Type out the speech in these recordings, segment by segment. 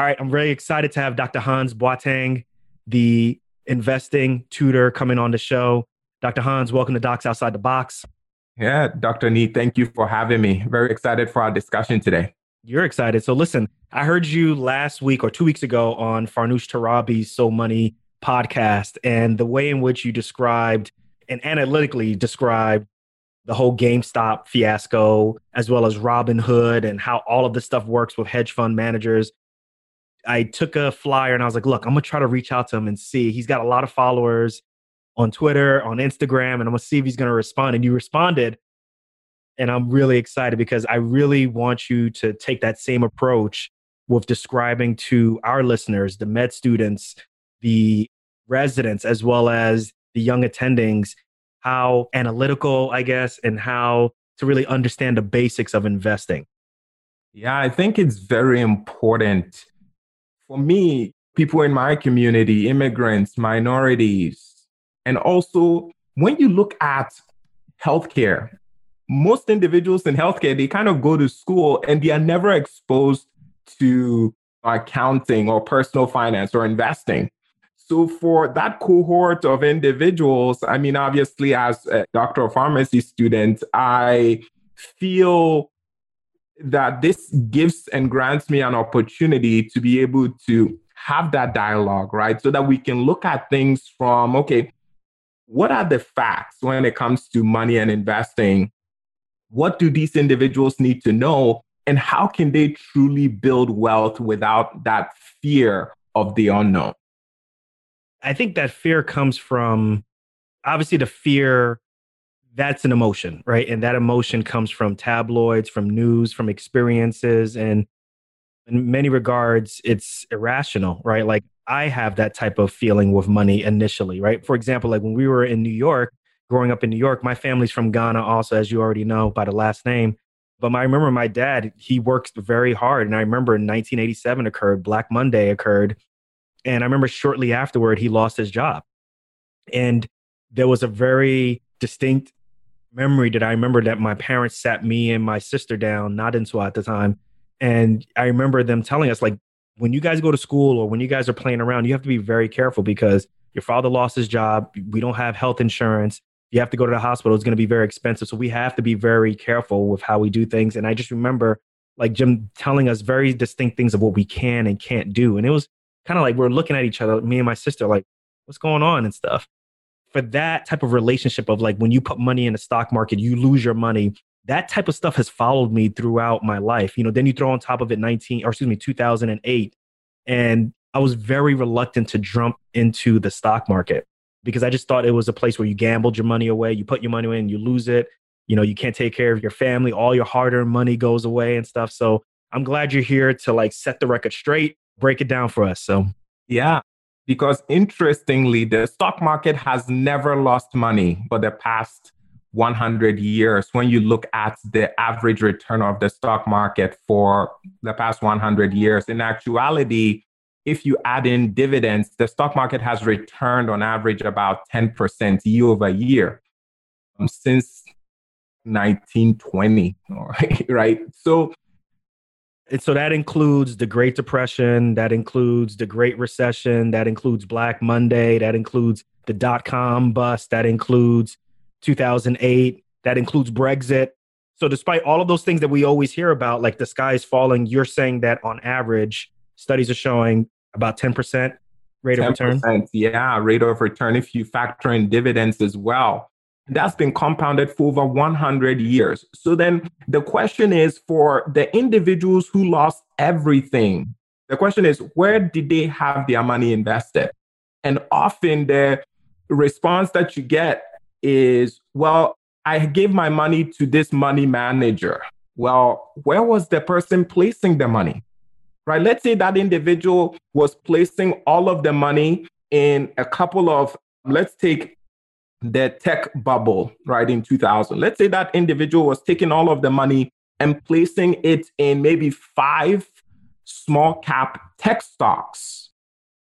All right, I'm very excited to have Dr. Hans Boateng, the investing tutor, coming on the show. Dr. Hans, welcome to Docs Outside the Box. Yeah, Dr. Nii, thank you for having me. Very excited for our discussion today. You're excited. So listen, I heard you last week or two weeks ago on Farnoosh Torabi's So Money podcast, and the way in which you described and analytically described the whole GameStop fiasco, as well as Robinhood and how all of this stuff works with hedge fund managers. I took a flyer and I was like, look, I'm gonna try to reach out to him and see. He's got a lot of followers on Twitter, on Instagram, and I'm gonna see if he's gonna respond. And you responded. And I'm really excited because I really want you to take that same approach with describing to our listeners, the med students, the residents, as well as the young attendings, how analytical, I guess, and how to really understand the basics of investing. Yeah, I think it's very important for me, people in my community, immigrants, minorities, and also when you look at healthcare, most individuals in healthcare, they kind of go to school and they are never exposed to accounting or personal finance or investing. So, for that cohort of individuals, I mean, obviously, as a doctor of pharmacy student, I feel that this gives and grants me an opportunity to be able to have that dialogue, right? So that we can look at things from, okay, what are the facts when it comes to money and investing? What do these individuals need to know? And how can they truly build wealth without that fear of the unknown? I think that fear comes from obviously the fear that's an emotion, right? And that emotion comes from tabloids, from news, from experiences. And in many regards, it's irrational, right? Like I have that type of feeling with money initially, right? For example, like when we were in New York, growing up in New York, my family's from Ghana, also, as you already know by the last name. But I remember my dad, he worked very hard. And I remember in 1987 occurred, Black Monday occurred. And I remember shortly afterward, he lost his job. And there was a very distinct memory that I remember that my parents sat me and my sister down, not into at the time. And I remember them telling us, like, when you guys go to school or when you guys are playing around, you have to be very careful because your father lost his job. We don't have health insurance. You have to go to the hospital. It's going to be very expensive. So we have to be very careful with how we do things. And I just remember like Jim telling us very distinct things of what we can and can't do. And it was kind of like we're looking at each other, me and my sister, like, what's going on and stuff for that type of relationship of like when you put money in the stock market, you lose your money. That type of stuff has followed me throughout my life. You know, then you throw on top of it 19 or excuse me, 2008. And I was very reluctant to jump into the stock market because I just thought it was a place where you gambled your money away, you put your money in, you lose it. You know, you can't take care of your family, all your hard earned money goes away and stuff. So I'm glad you're here to like set the record straight, break it down for us. So, yeah, because interestingly, the stock market has never lost money for the past 100 years. When you look at the average return of the stock market for the past 100 years, in actuality, if you add in dividends, the stock market has returned on average about 10% year over year um, since 1920, right? So and so that includes the Great Depression, that includes the Great Recession, that includes Black Monday, that includes the dot com bust, that includes 2008, that includes Brexit. So, despite all of those things that we always hear about, like the sky is falling, you're saying that on average, studies are showing about 10% rate 10%, of return? Yeah, rate of return if you factor in dividends as well. That's been compounded for over 100 years. So then the question is for the individuals who lost everything, the question is where did they have their money invested? And often the response that you get is, well, I gave my money to this money manager. Well, where was the person placing the money? Right? Let's say that individual was placing all of the money in a couple of, let's take the tech bubble, right, in 2000. Let's say that individual was taking all of the money and placing it in maybe five small cap tech stocks.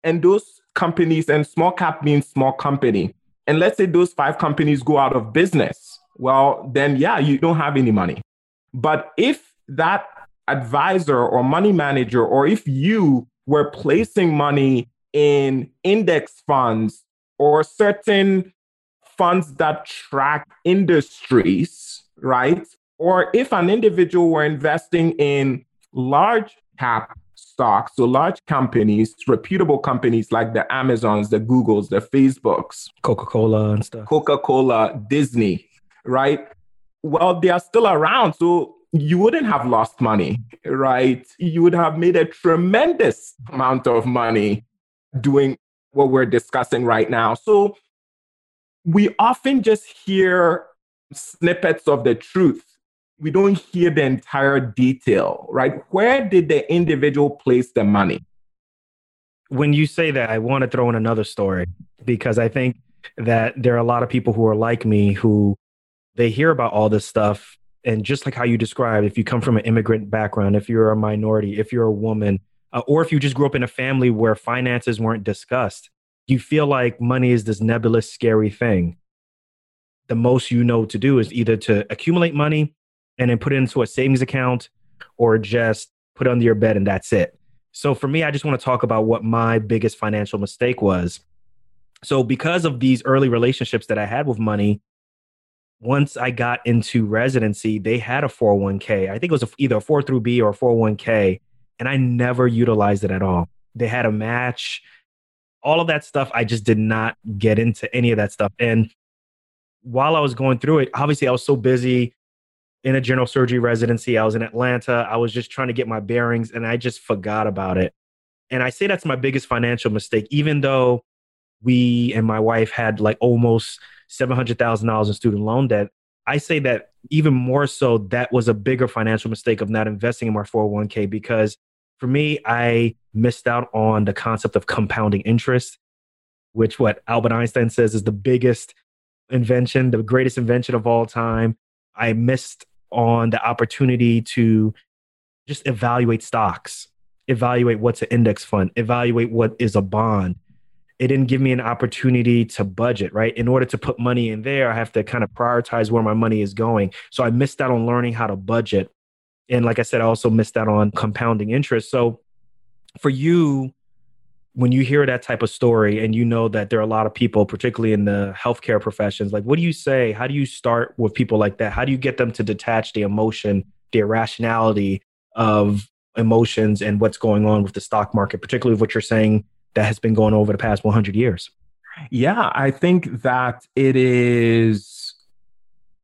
And those companies, and small cap means small company. And let's say those five companies go out of business. Well, then, yeah, you don't have any money. But if that advisor or money manager, or if you were placing money in index funds or certain funds that track industries, right? Or if an individual were investing in large cap stocks, so large companies, reputable companies like the Amazons, the Googles, the Facebooks, Coca Cola and stuff, Coca Cola, Disney, right? Well, they are still around. So you wouldn't have lost money, right? You would have made a tremendous amount of money doing what we're discussing right now. So we often just hear snippets of the truth we don't hear the entire detail, right? Where did the individual place the money? When you say that, I want to throw in another story because I think that there are a lot of people who are like me who they hear about all this stuff. And just like how you described, if you come from an immigrant background, if you're a minority, if you're a woman, uh, or if you just grew up in a family where finances weren't discussed, you feel like money is this nebulous, scary thing. The most you know to do is either to accumulate money and then put it into a savings account or just put under your bed and that's it. So for me, I just want to talk about what my biggest financial mistake was. So because of these early relationships that I had with money, once I got into residency, they had a 401k. I think it was either a 403b or a 401k, and I never utilized it at all. They had a match, all of that stuff. I just did not get into any of that stuff. And while I was going through it, obviously I was so busy in a general surgery residency. I was in Atlanta. I was just trying to get my bearings and I just forgot about it. And I say that's my biggest financial mistake, even though we and my wife had like almost $700,000 in student loan debt. I say that even more so, that was a bigger financial mistake of not investing in my 401k because for me, I missed out on the concept of compounding interest, which what Albert Einstein says is the biggest invention, the greatest invention of all time. I missed on the opportunity to just evaluate stocks, evaluate what's an index fund, evaluate what is a bond. It didn't give me an opportunity to budget, right? In order to put money in there, I have to kind of prioritize where my money is going. So I missed out on learning how to budget. And like I said, I also missed out on compounding interest. So for you, when you hear that type of story and you know that there are a lot of people, particularly in the healthcare professions, like what do you say? How do you start with people like that? How do you get them to detach the emotion, the irrationality of emotions and what's going on with the stock market, particularly what you're saying that has been going over the past 100 years? Yeah, I think that it is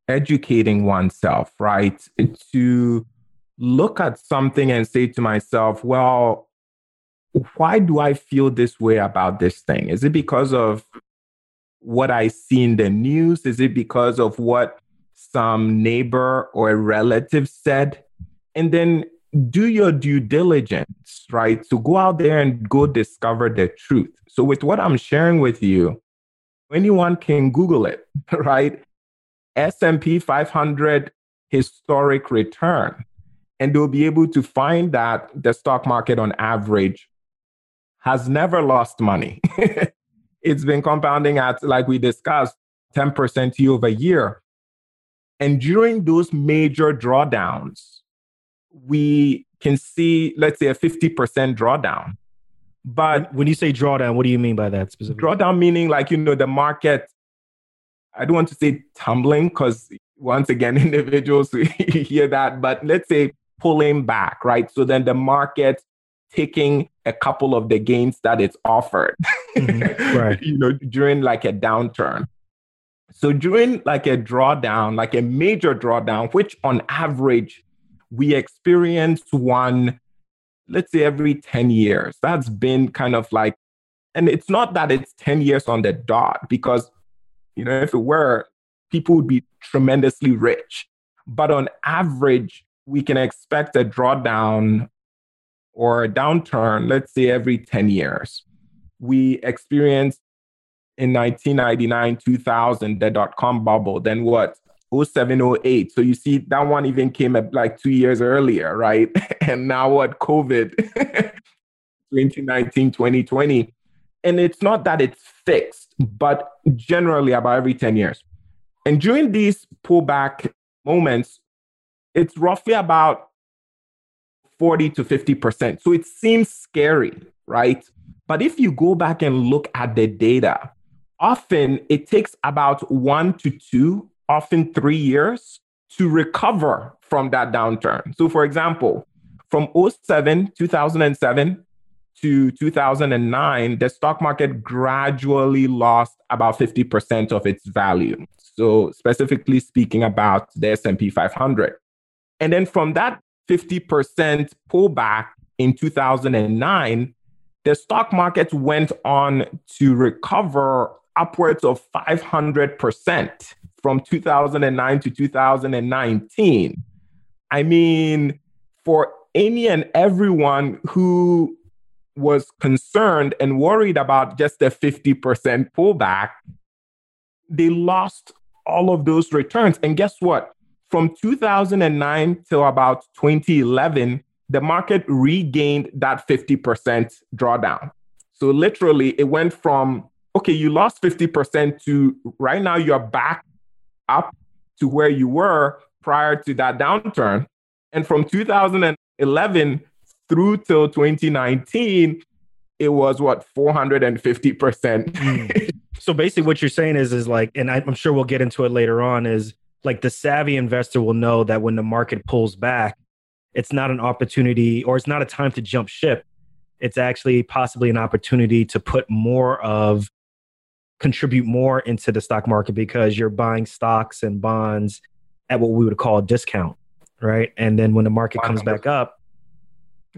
educating oneself, right? To look at something and say to myself, well, why do I feel this way about this thing? Is it because of what I see in the news? Is it because of what some neighbor or a relative said? And then do your due diligence, right? To go out there and go discover the truth. So, with what I'm sharing with you, anyone can Google it, right? S&P 500 historic return. And they'll be able to find that the stock market on average has never lost money. it's been compounding at, like we discussed, 10% year over year. And during those major drawdowns, we can see, let's say, a 50% drawdown. But when you say drawdown, what do you mean by that specifically? Drawdown meaning like, you know, the market, I don't want to say tumbling because once again, individuals hear that, but let's say pulling back, right? So then the market taking a couple of the gains that it's offered mm-hmm. right you know during like a downturn so during like a drawdown like a major drawdown which on average we experience one let's say every 10 years that's been kind of like and it's not that it's 10 years on the dot because you know if it were people would be tremendously rich but on average we can expect a drawdown or a downturn, let's say every 10 years. We experienced in 1999, 2000, the dot com bubble. Then what? 0708. So you see, that one even came up like two years earlier, right? and now what? COVID, 2019, 2020. And it's not that it's fixed, but generally about every 10 years. And during these pullback moments, it's roughly about 40 to 50%. So it seems scary, right? But if you go back and look at the data, often it takes about one to two, often three years to recover from that downturn. So, for example, from 07, 2007 to 2009, the stock market gradually lost about 50% of its value. So, specifically speaking about the S&P 500. And then from that 50% pullback in 2009, the stock market went on to recover upwards of 500% from 2009 to 2019. I mean, for any and everyone who was concerned and worried about just a 50% pullback, they lost all of those returns. And guess what? From 2009 till about 2011, the market regained that 50% drawdown. So literally, it went from, okay, you lost 50% to right now you're back up to where you were prior to that downturn. And from 2011 through till 2019, it was what 450%. mm. So basically what you're saying is is like and I'm sure we'll get into it later on is like the savvy investor will know that when the market pulls back, it's not an opportunity or it's not a time to jump ship. It's actually possibly an opportunity to put more of contribute more into the stock market because you're buying stocks and bonds at what we would call a discount, right? And then when the market comes back up,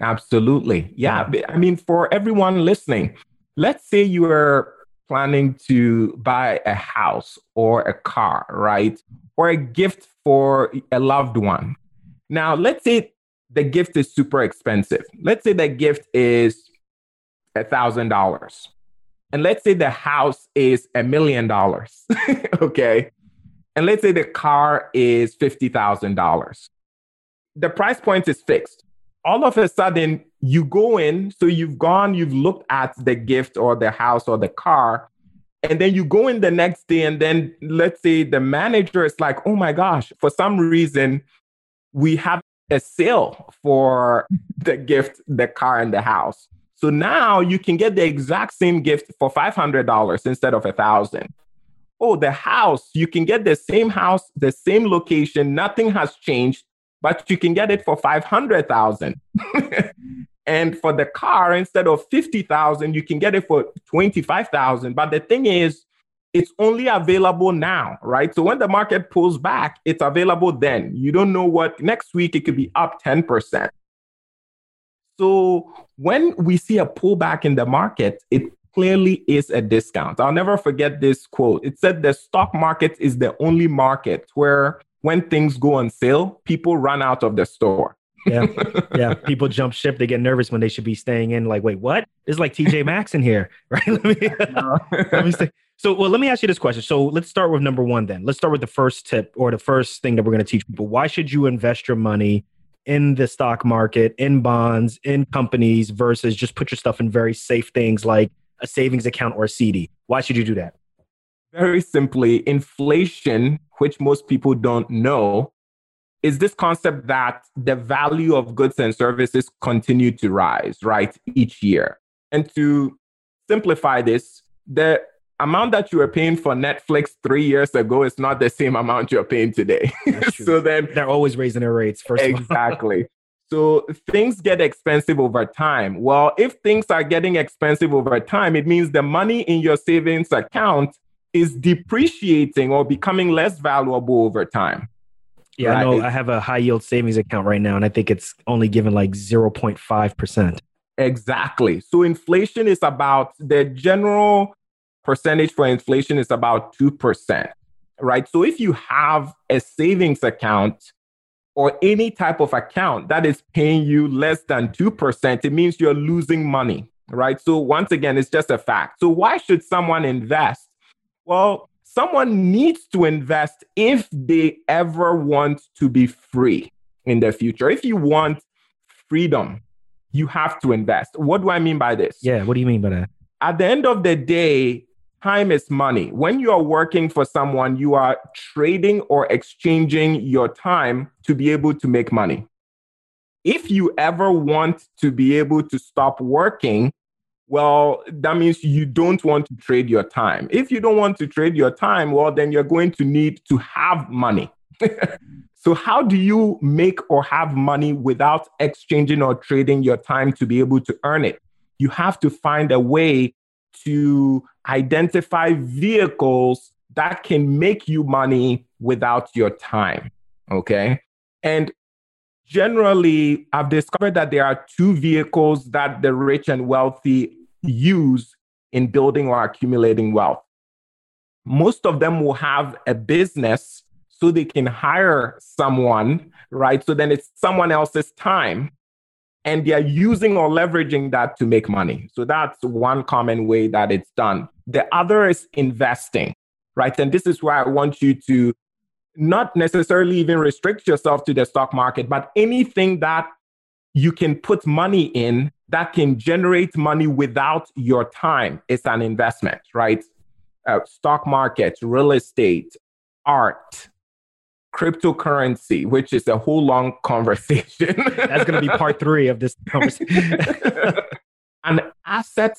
Absolutely. Yeah. I mean, for everyone listening, let's say you are planning to buy a house or a car, right? Or a gift for a loved one. Now, let's say the gift is super expensive. Let's say the gift is a thousand dollars. And let's say the house is a million dollars. okay. And let's say the car is $50,000. The price point is fixed all of a sudden you go in so you've gone you've looked at the gift or the house or the car and then you go in the next day and then let's say the manager is like oh my gosh for some reason we have a sale for the gift the car and the house so now you can get the exact same gift for $500 instead of a thousand oh the house you can get the same house the same location nothing has changed but you can get it for 500,000. and for the car, instead of 50,000, you can get it for 25,000. But the thing is, it's only available now, right? So when the market pulls back, it's available then. You don't know what next week it could be up 10%. So when we see a pullback in the market, it clearly is a discount. I'll never forget this quote. It said the stock market is the only market where when things go on sale, people run out of the store. Yeah, yeah. People jump ship. They get nervous when they should be staying in. Like, wait, what? It's like TJ Maxx in here, right? let me, let me say. So, well, let me ask you this question. So, let's start with number one. Then, let's start with the first tip or the first thing that we're going to teach people. Why should you invest your money in the stock market, in bonds, in companies, versus just put your stuff in very safe things like a savings account or a CD? Why should you do that? Very simply, inflation, which most people don't know, is this concept that the value of goods and services continue to rise, right, each year. And to simplify this, the amount that you were paying for Netflix three years ago is not the same amount you're paying today. so then they're always raising their rates. First, exactly. so things get expensive over time. Well, if things are getting expensive over time, it means the money in your savings account is depreciating or becoming less valuable over time. Yeah, right? I know. I have a high yield savings account right now, and I think it's only given like 0.5%. Exactly. So inflation is about the general percentage for inflation is about 2%, right? So if you have a savings account or any type of account that is paying you less than 2%, it means you're losing money, right? So once again, it's just a fact. So why should someone invest well, someone needs to invest if they ever want to be free in the future. If you want freedom, you have to invest. What do I mean by this? Yeah, what do you mean by that? At the end of the day, time is money. When you are working for someone, you are trading or exchanging your time to be able to make money. If you ever want to be able to stop working well, that means you don't want to trade your time. If you don't want to trade your time, well, then you're going to need to have money. so, how do you make or have money without exchanging or trading your time to be able to earn it? You have to find a way to identify vehicles that can make you money without your time. Okay. And generally, I've discovered that there are two vehicles that the rich and wealthy use in building or accumulating wealth. Most of them will have a business so they can hire someone, right? So then it's someone else's time. And they are using or leveraging that to make money. So that's one common way that it's done. The other is investing, right? And this is where I want you to not necessarily even restrict yourself to the stock market, but anything that you can put money in that can generate money without your time It's an investment, right? Uh, stock market, real estate, art, cryptocurrency, which is a whole long conversation. That's going to be part three of this conversation. An asset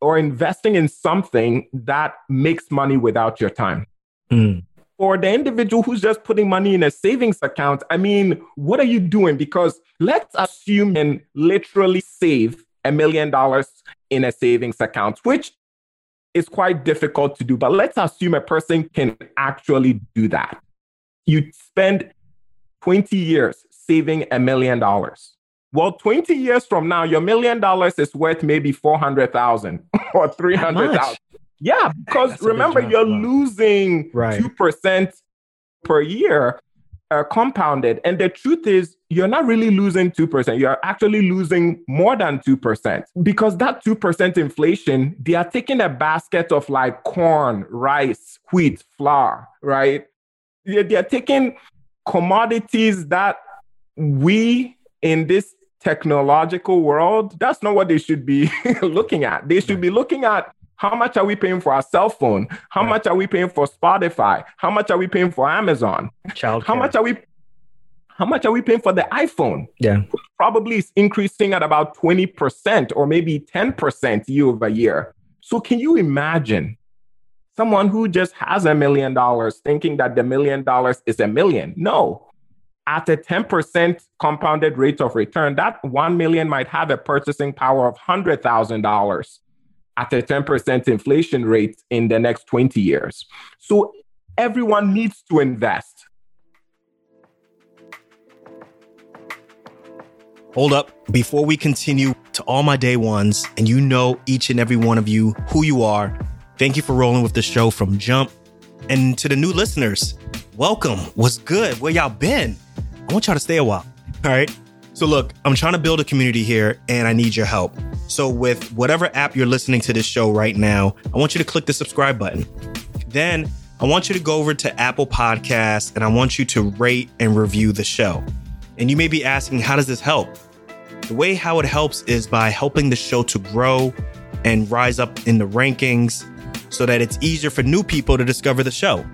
or investing in something that makes money without your time. Mm for the individual who's just putting money in a savings account, I mean, what are you doing? Because let's assume and literally save a million dollars in a savings account, which is quite difficult to do. But let's assume a person can actually do that. You spend 20 years saving a million dollars. Well, 20 years from now, your million dollars is worth maybe 400,000 or 300,000. Yeah, because remember, you're losing right. 2% per year uh, compounded. And the truth is, you're not really losing 2%. You're actually losing more than 2%. Because that 2% inflation, they are taking a basket of like corn, rice, wheat, flour, right? They, they are taking commodities that we in this technological world, that's not what they should be looking at. They should be looking at how much are we paying for our cell phone? How right. much are we paying for Spotify? How much are we paying for Amazon? Child how much are we how much are we paying for the iPhone? Yeah. Probably is increasing at about 20% or maybe 10% year over year. So can you imagine someone who just has a million dollars thinking that the million dollars is a million? No. At a 10% compounded rate of return, that 1 million might have a purchasing power of $100,000 at a 10% inflation rate in the next 20 years. So everyone needs to invest. Hold up. Before we continue to all my day ones, and you know each and every one of you who you are, thank you for rolling with the show from Jump. And to the new listeners, welcome. What's good? Where y'all been? I want y'all to stay a while. All right. So, look, I'm trying to build a community here and I need your help. So, with whatever app you're listening to this show right now, I want you to click the subscribe button. Then, I want you to go over to Apple Podcasts and I want you to rate and review the show. And you may be asking, how does this help? The way how it helps is by helping the show to grow and rise up in the rankings so that it's easier for new people to discover the show.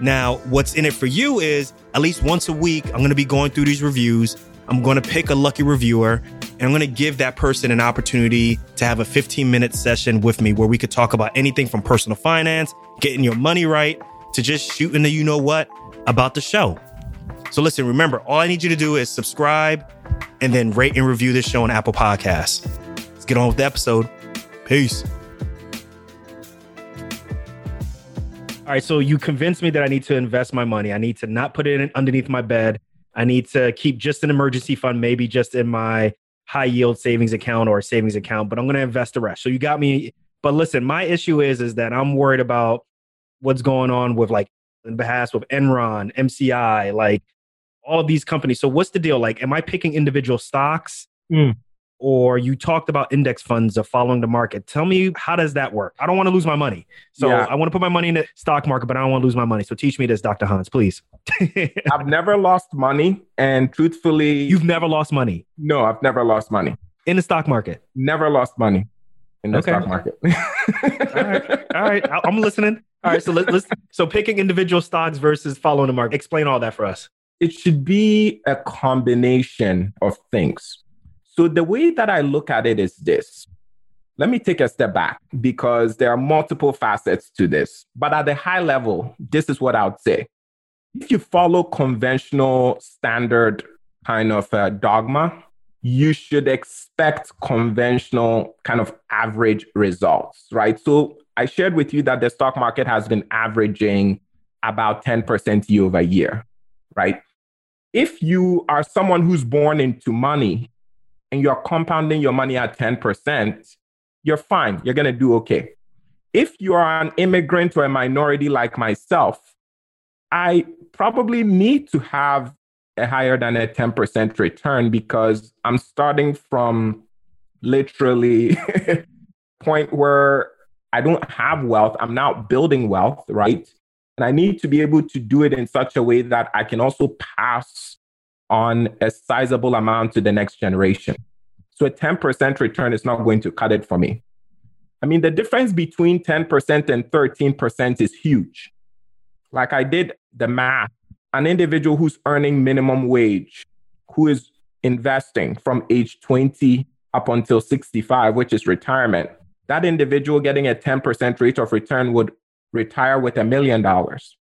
Now, what's in it for you is at least once a week, I'm going to be going through these reviews I'm going to pick a lucky reviewer and I'm going to give that person an opportunity to have a 15 minute session with me where we could talk about anything from personal finance, getting your money right, to just shooting the you know what about the show. So listen, remember, all I need you to do is subscribe and then rate and review this show on Apple Podcasts. Let's get on with the episode. Peace. All right, so you convinced me that I need to invest my money. I need to not put it in underneath my bed. I need to keep just an emergency fund, maybe just in my high yield savings account or savings account, but I'm going to invest the rest. So you got me. But listen, my issue is is that I'm worried about what's going on with like in behalf of Enron, MCI, like all of these companies. So what's the deal? Like, am I picking individual stocks? Mm or you talked about index funds of following the market. Tell me how does that work? I don't want to lose my money. So yeah. I want to put my money in the stock market, but I don't want to lose my money. So teach me this, Dr. Hans, please. I've never lost money. And truthfully, you've never lost money. No, I've never lost money. In the stock market. Never lost money in the okay. stock market. All right. All right. I'm listening. All right. So let, let's so picking individual stocks versus following the market. Explain all that for us. It should be a combination of things. So the way that I look at it is this let me take a step back because there are multiple facets to this. But at the high level, this is what I would say. If you follow conventional standard kind of uh, dogma, you should expect conventional kind of average results, right? So I shared with you that the stock market has been averaging about 10% year over year, right? If you are someone who's born into money and you're compounding your money at 10%, you're fine. You're going to do okay. If you are an immigrant or a minority like myself, I probably need to have a higher than a 10% return because I'm starting from literally point where I don't have wealth. I'm now building wealth, right? And I need to be able to do it in such a way that I can also pass on a sizable amount to the next generation. So a 10% return is not going to cut it for me. I mean, the difference between 10% and 13% is huge. Like I did the math, an individual who's earning minimum wage, who is investing from age 20 up until 65, which is retirement, that individual getting a 10% rate of return would retire with a million dollars.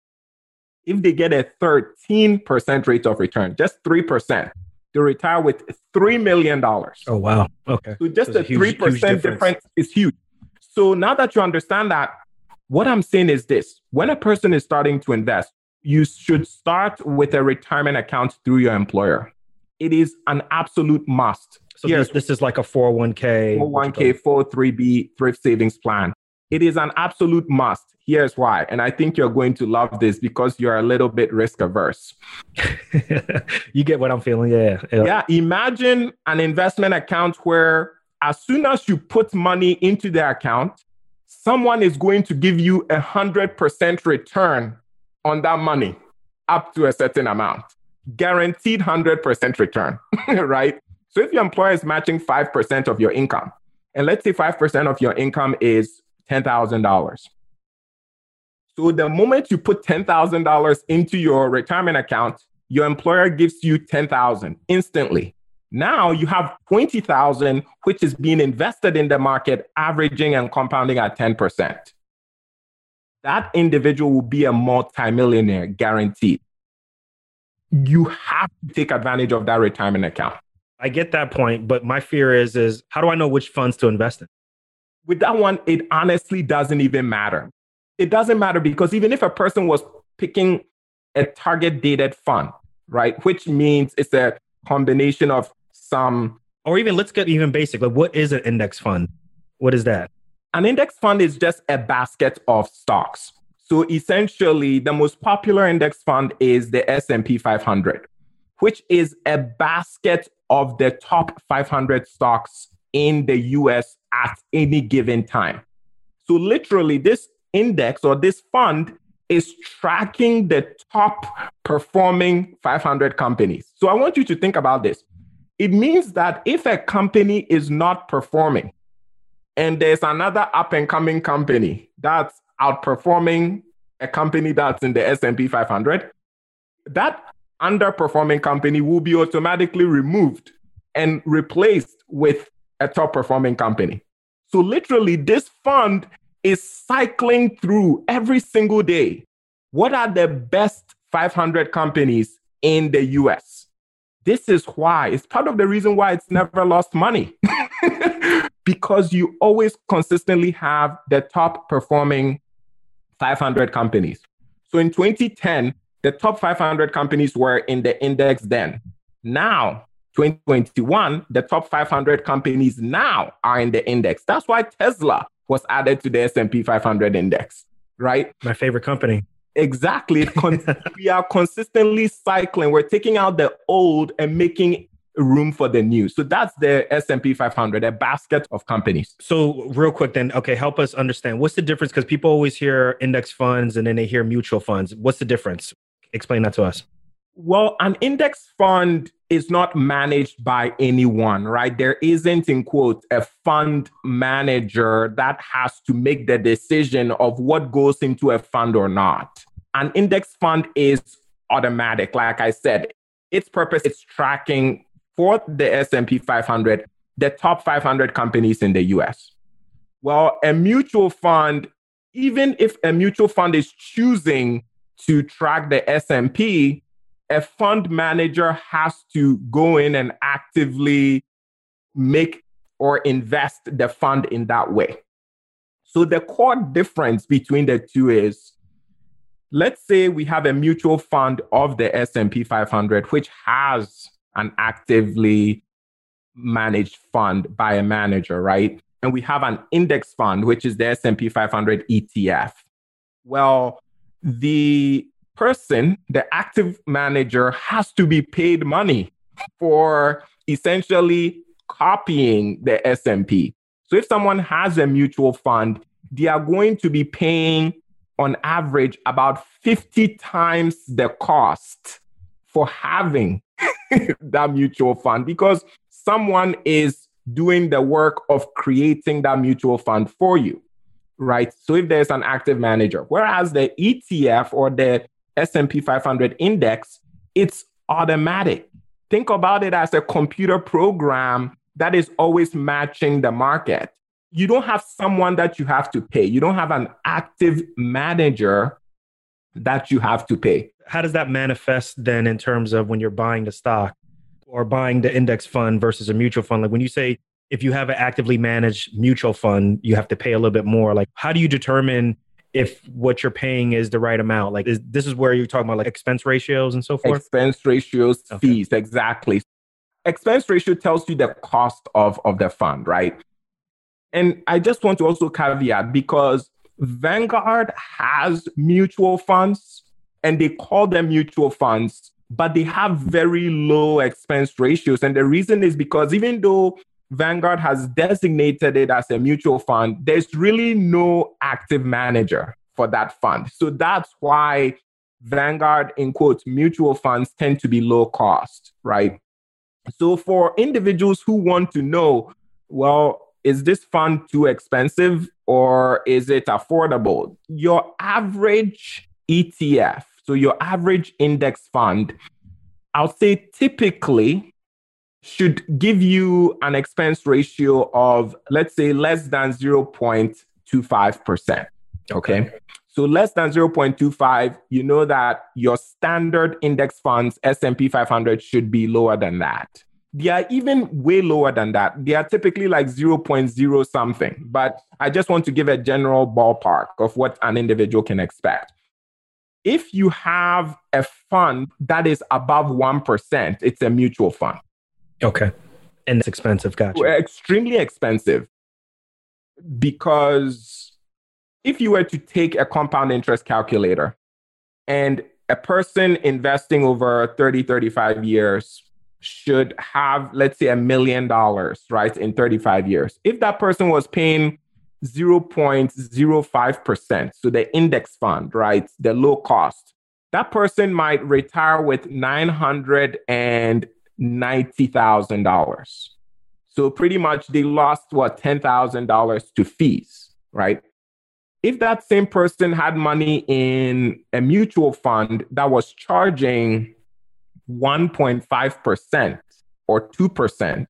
If they get a 13% rate of return, just 3%, they retire with $3 million. Oh, wow. Okay. So just so a, 3% huge difference. difference is huge. So now that you understand that, what I'm saying is this when a person is starting to invest, you should start with a retirement account through your employer. It is an absolute must. So this, this is like a 401k. 401k, 403b thrift savings plan. It is an absolute must. Here's why. And I think you're going to love this because you're a little bit risk averse. you get what I'm feeling. Yeah, yeah. Yeah. Imagine an investment account where as soon as you put money into the account, someone is going to give you a hundred percent return on that money up to a certain amount. Guaranteed 100% return, right? So if your employer is matching 5% of your income, and let's say 5% of your income is $10,000. So the moment you put $10,000 into your retirement account, your employer gives you 10,000 instantly. Now you have 20,000 which is being invested in the market averaging and compounding at 10%. That individual will be a multimillionaire guaranteed. You have to take advantage of that retirement account. I get that point, but my fear is is how do I know which funds to invest in? With that one, it honestly doesn't even matter. It doesn't matter because even if a person was picking a target dated fund, right, which means it's a combination of some or even let's get even basic. Like what is an index fund? What is that? An index fund is just a basket of stocks. So essentially, the most popular index fund is the S&P 500, which is a basket of the top 500 stocks in the US at any given time. So, literally, this index or this fund is tracking the top performing 500 companies. So, I want you to think about this. It means that if a company is not performing and there's another up and coming company that's outperforming a company that's in the S&P 500, that underperforming company will be automatically removed and replaced with a top performing company. So literally this fund is cycling through every single day. What are the best 500 companies in the US? This is why it's part of the reason why it's never lost money. because you always consistently have the top performing 500 companies. So in 2010, the top 500 companies were in the index then. Now, 2021, the top 500 companies now are in the index. That's why Tesla was added to the S&P 500 index, right? My favorite company. Exactly. we are consistently cycling. We're taking out the old and making room for the new. So that's the S&P 500, a basket of companies. So real quick then, okay, help us understand what's the difference because people always hear index funds and then they hear mutual funds. What's the difference? Explain that to us. Well, an index fund is not managed by anyone, right? There isn't, in quote, a fund manager that has to make the decision of what goes into a fund or not. An index fund is automatic. Like I said, its purpose is tracking for the S&P 500, the top 500 companies in the US. Well, a mutual fund, even if a mutual fund is choosing to track the S&P, a fund manager has to go in and actively make or invest the fund in that way. So the core difference between the two is let's say we have a mutual fund of the S&P 500 which has an actively managed fund by a manager, right? And we have an index fund which is the S&P 500 ETF. Well, the person, the active manager has to be paid money for essentially copying the S&P. So if someone has a mutual fund, they are going to be paying on average about 50 times the cost for having that mutual fund because someone is doing the work of creating that mutual fund for you right so if there's an active manager whereas the ETF or the S&P 500 index it's automatic think about it as a computer program that is always matching the market you don't have someone that you have to pay. You don't have an active manager that you have to pay. How does that manifest then in terms of when you're buying the stock or buying the index fund versus a mutual fund? Like when you say if you have an actively managed mutual fund, you have to pay a little bit more. Like how do you determine if what you're paying is the right amount? Like is, this is where you're talking about like expense ratios and so forth? Expense ratios, okay. fees, exactly. Expense ratio tells you the cost of, of the fund, right? And I just want to also caveat because Vanguard has mutual funds and they call them mutual funds, but they have very low expense ratios. And the reason is because even though Vanguard has designated it as a mutual fund, there's really no active manager for that fund. So that's why Vanguard, in quotes, mutual funds tend to be low cost, right? So for individuals who want to know, well, is this fund too expensive or is it affordable? Your average ETF, so your average index fund, I'll say typically should give you an expense ratio of, let's say, less than 0.25%. Okay. So less than 0.25, you know that your standard index funds, S&P 500 should be lower than that. They are even way lower than that. They are typically like 0.0 something. But I just want to give a general ballpark of what an individual can expect. If you have a fund that is above 1%, it's a mutual fund. Okay. And it's expensive. Gotcha. Extremely expensive. Because if you were to take a compound interest calculator and a person investing over 30, 35 years should have, let's say, a million dollars, right, in 35 years. If that person was paying 0.05%, so the index fund, right, the low cost, that person might retire with $990,000. So pretty much they lost what, $10,000 to fees, right? If that same person had money in a mutual fund that was charging 1.5% or 2%,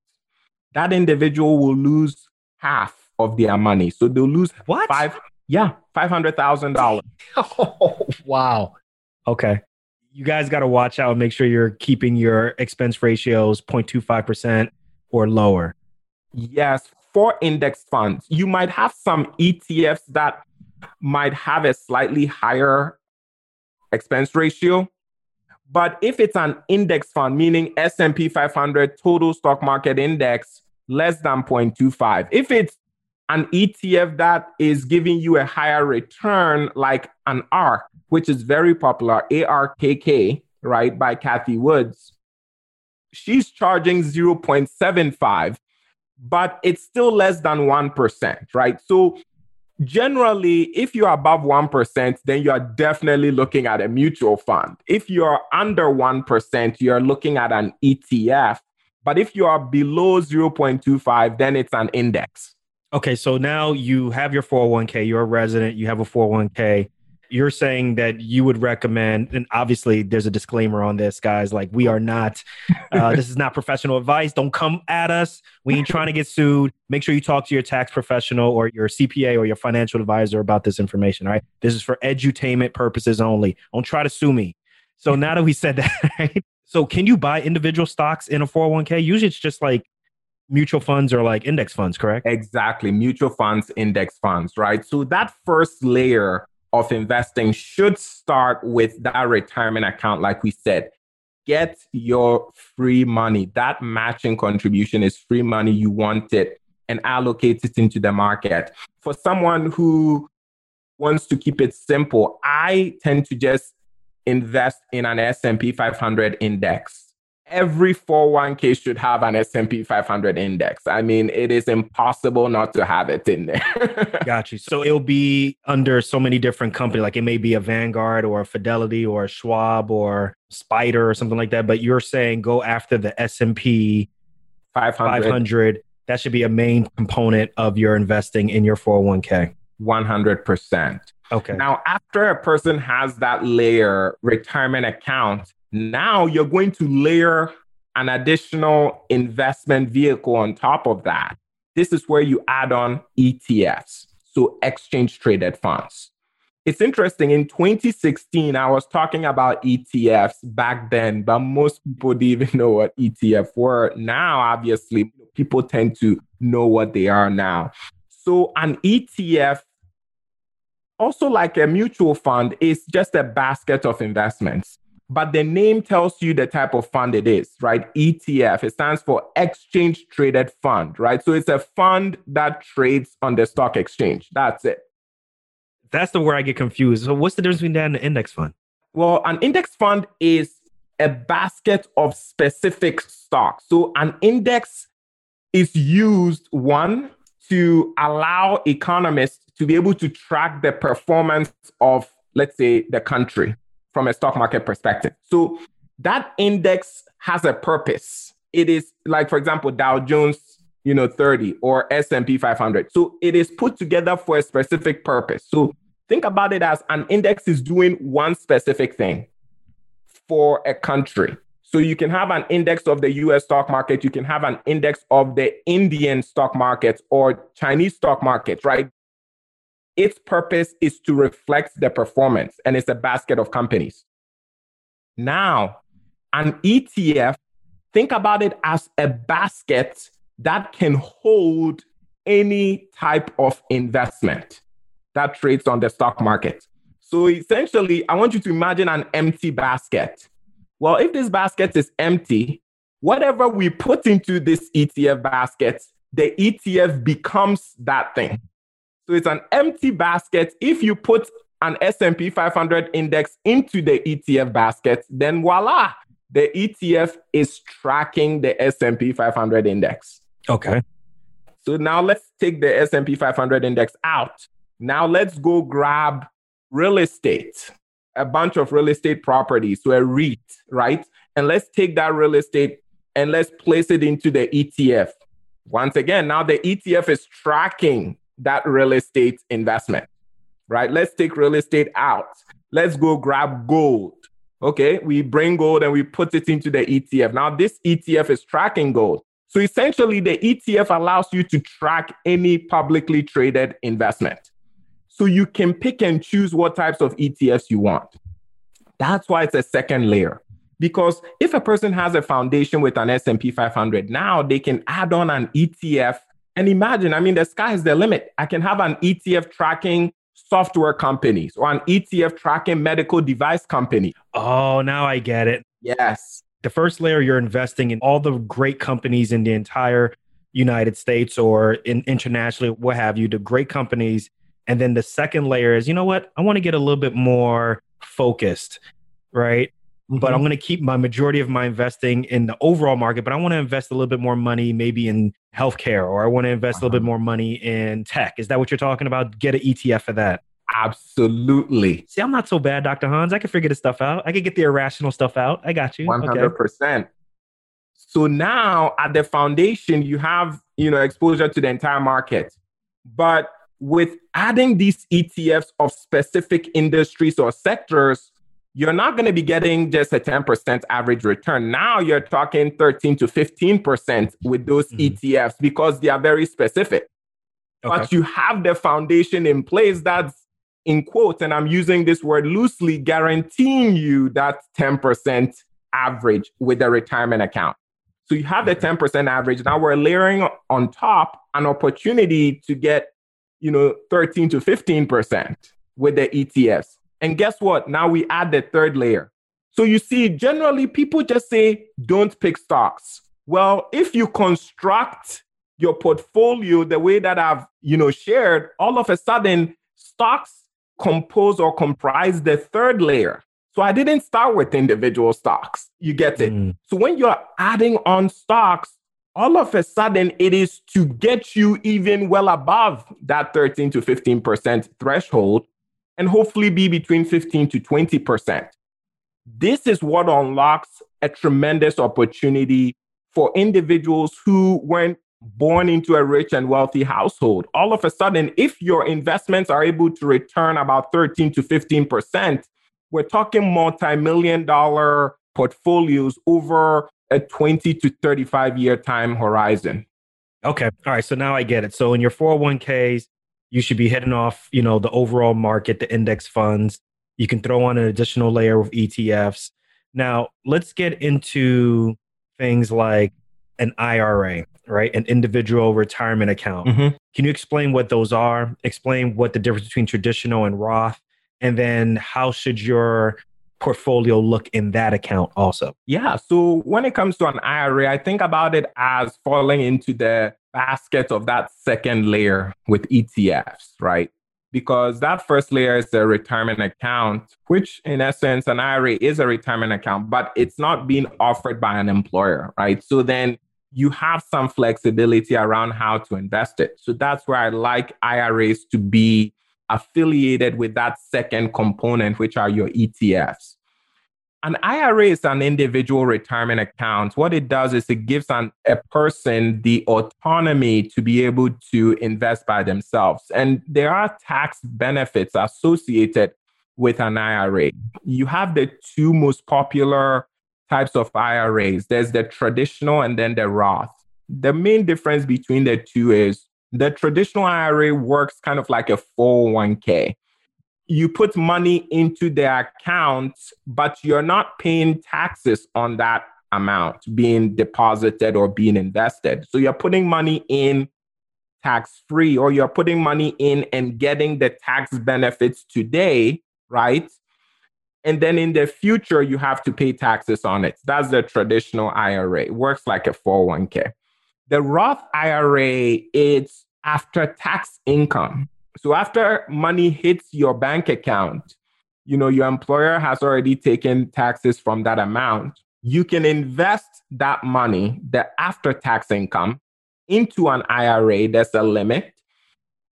that individual will lose half of their money. So they'll lose what? Five, yeah, $500,000. oh, wow. Okay. You guys got to watch out and make sure you're keeping your expense ratios 0.25% or lower. Yes, for index funds, you might have some ETFs that might have a slightly higher expense ratio, but if it's an index fund, meaning S&P 500 total stock market index, less than 0.25. If it's an ETF that is giving you a higher return, like an ARK, which is very popular, ARKK, right, by Cathie Woods, she's charging 0.75, but it's still less than 1%, right? So generally, if you're above 1%, then you are definitely looking at a mutual fund. If you're under 1%, you're looking at an ETF. But if you are below 0.25, then it's an index. Okay, so now you have your 401k, you're a resident, you have a 401k. you're saying that you would recommend, and obviously there's a disclaimer on this, guys. Like, we are not, uh, this is not professional advice. Don't come at us. We ain't trying to get sued. Make sure you talk to your tax professional or your CPA or your financial advisor about this information. All right. This is for edutainment purposes only. Don't try to sue me. So now that we said that, right? So can you buy individual stocks in a 401k? Usually it's just like mutual funds are like index funds, correct? Exactly. Mutual funds, index funds, right? So that first layer of investing should start with that retirement account, like we said. Get your free money. That matching contribution is free money. You want it and allocate it into the market. For someone who wants to keep it simple, I tend to just invest in an S&P 500 index. Every 401k should have an S&P 500 index. I mean, it is impossible not to have it in there. Got you. So it'll be under so many different companies. Like it may be a Vanguard or a Fidelity or a Schwab or SPDR or something like that. But you're saying go after the S&P 500. 500. That should be a main component of your investing in your 401k. 100%. Okay. Now, after a person has that layer retirement account, now you're going to layer an additional investment vehicle on top of that. This is where you add on ETFs, so exchange traded funds. It's interesting. In 2016, I was talking about ETFs back then, but most people didn't even know what ETF were. Now, obviously, people tend to know what they are now. So, an ETF also, like a mutual fund, is just a basket of investments. But the name tells you the type of fund it is, right? ETF, it stands for Exchange Traded Fund, right? So it's a fund that trades on the stock exchange. That's it. That's the where I get confused. So, what's the difference between that and an index fund? Well, an index fund is a basket of specific stocks. So, an index is used, one, to allow economists to be able to track the performance of, let's say, the country from a stock market perspective. So that index has a purpose. It is like, for example, Dow Jones, you know, 30 or S&P 500. So it is put together for a specific purpose. So think about it as an index is doing one specific thing for a country. So you can have an index of the US stock market, you can have an index of the Indian stock market or Chinese stock market, right? Its purpose is to reflect the performance, and it's a basket of companies. Now, an ETF, think about it as a basket that can hold any type of investment that trades on the stock market. So essentially, I want you to imagine an empty basket. Well, if this basket is empty, whatever we put into this ETF basket, the ETF becomes that thing. So it's an empty basket. If you put an S&P 500 index into the ETF basket, then voila, the ETF is tracking the S&P 500 index. Okay. So now let's take the S&P 500 index out. Now let's go grab real estate, a bunch of real estate properties, so a REIT, right? And let's take that real estate and let's place it into the ETF. Once again, now the ETF is tracking that real estate investment, right? Let's take real estate out. Let's go grab gold. Okay, we bring gold and we put it into the ETF. Now, this ETF is tracking gold. So essentially, the ETF allows you to track any publicly traded investment. So you can pick and choose what types of ETFs you want. That's why it's a second layer. Because if a person has a foundation with an S&P 500, now they can add on an ETF and imagine, I mean, the sky is the limit. I can have an ETF tracking software companies or an ETF tracking medical device company. Oh, now I get it. Yes. The first layer, you're investing in all the great companies in the entire United States or in internationally, what have you, the great companies. And then the second layer is, you know what? I want to get a little bit more focused, right? Mm-hmm. But I'm going to keep my majority of my investing in the overall market, but I want to invest a little bit more money maybe in healthcare or I want to invest uh-huh. a little bit uh-huh. more money in tech. Is that what you're talking about? Get an ETF for that. Absolutely. See, I'm not so bad, Dr. Hans. I can figure this stuff out. I can get the irrational stuff out. I got you. 100%. Okay. So now at the foundation, you have, you know, exposure to the entire market. But with adding these ETFs of specific industries or sectors, you're not going to be getting just a 10% average return. Now you're talking 13 to 15% with those mm-hmm. ETFs because they are very specific. Okay. But you have the foundation in place that's in quotes, and I'm using this word loosely, guaranteeing you that 10% average with the retirement account. So you have the 10% average. Now we're layering on top an opportunity to get, you know, 13 to 15% with the ETFs. And guess what? Now we add the third layer. So you see, generally people just say, don't pick stocks. Well, if you construct your portfolio the way that I've, you know, shared, all of a sudden stocks compose or comprise the third layer. So I didn't start with individual stocks. You get it. Mm. So when you're adding on stocks, all of a sudden it is to get you even well above that 13 to 15% threshold and hopefully be between 15 to 20%. This is what unlocks a tremendous opportunity for individuals who weren't born into a rich and wealthy household. All of a sudden, if your investments are able to return about 13 to 15%, we're talking multi million dollar portfolios over a 20 to 35 year time horizon. Okay. All right. So now I get it. So in your 401ks, you should be hitting off, you know, the overall market, the index funds. You can throw on an additional layer of ETFs. Now, let's get into things like an IRA right? An individual retirement account. Mm-hmm. Can you explain what those are? Explain what the difference between traditional and Roth, and then how should your portfolio look in that account also? Yeah. So when it comes to an IRA, I think about it as falling into the basket of that second layer with ETFs, right? Because that first layer is the retirement account, which in essence, an IRA is a retirement account, but it's not being offered by an employer, right? So then you have some flexibility around how to invest it. So that's where I like IRAs to be affiliated with that second component, which are your ETFs. An IRA is an individual retirement account. What it does is it gives an, a person the autonomy to be able to invest by themselves. And there are tax benefits associated with an IRA. You have the two most popular types of IRAs. There's the traditional and then the Roth. The main difference between the two is the traditional IRA works kind of like a 401k. You put money into the account, but you're not paying taxes on that amount being deposited or being invested. So you're putting money in tax free or you're putting money in and getting the tax benefits today, right? And then in the future, you have to pay taxes on it. That's the traditional IRA. It works like a 401k. The Roth IRA, it's after tax income. So after money hits your bank account, you know, your employer has already taken taxes from that amount. You can invest that money, the after tax income, into an IRA. There's a limit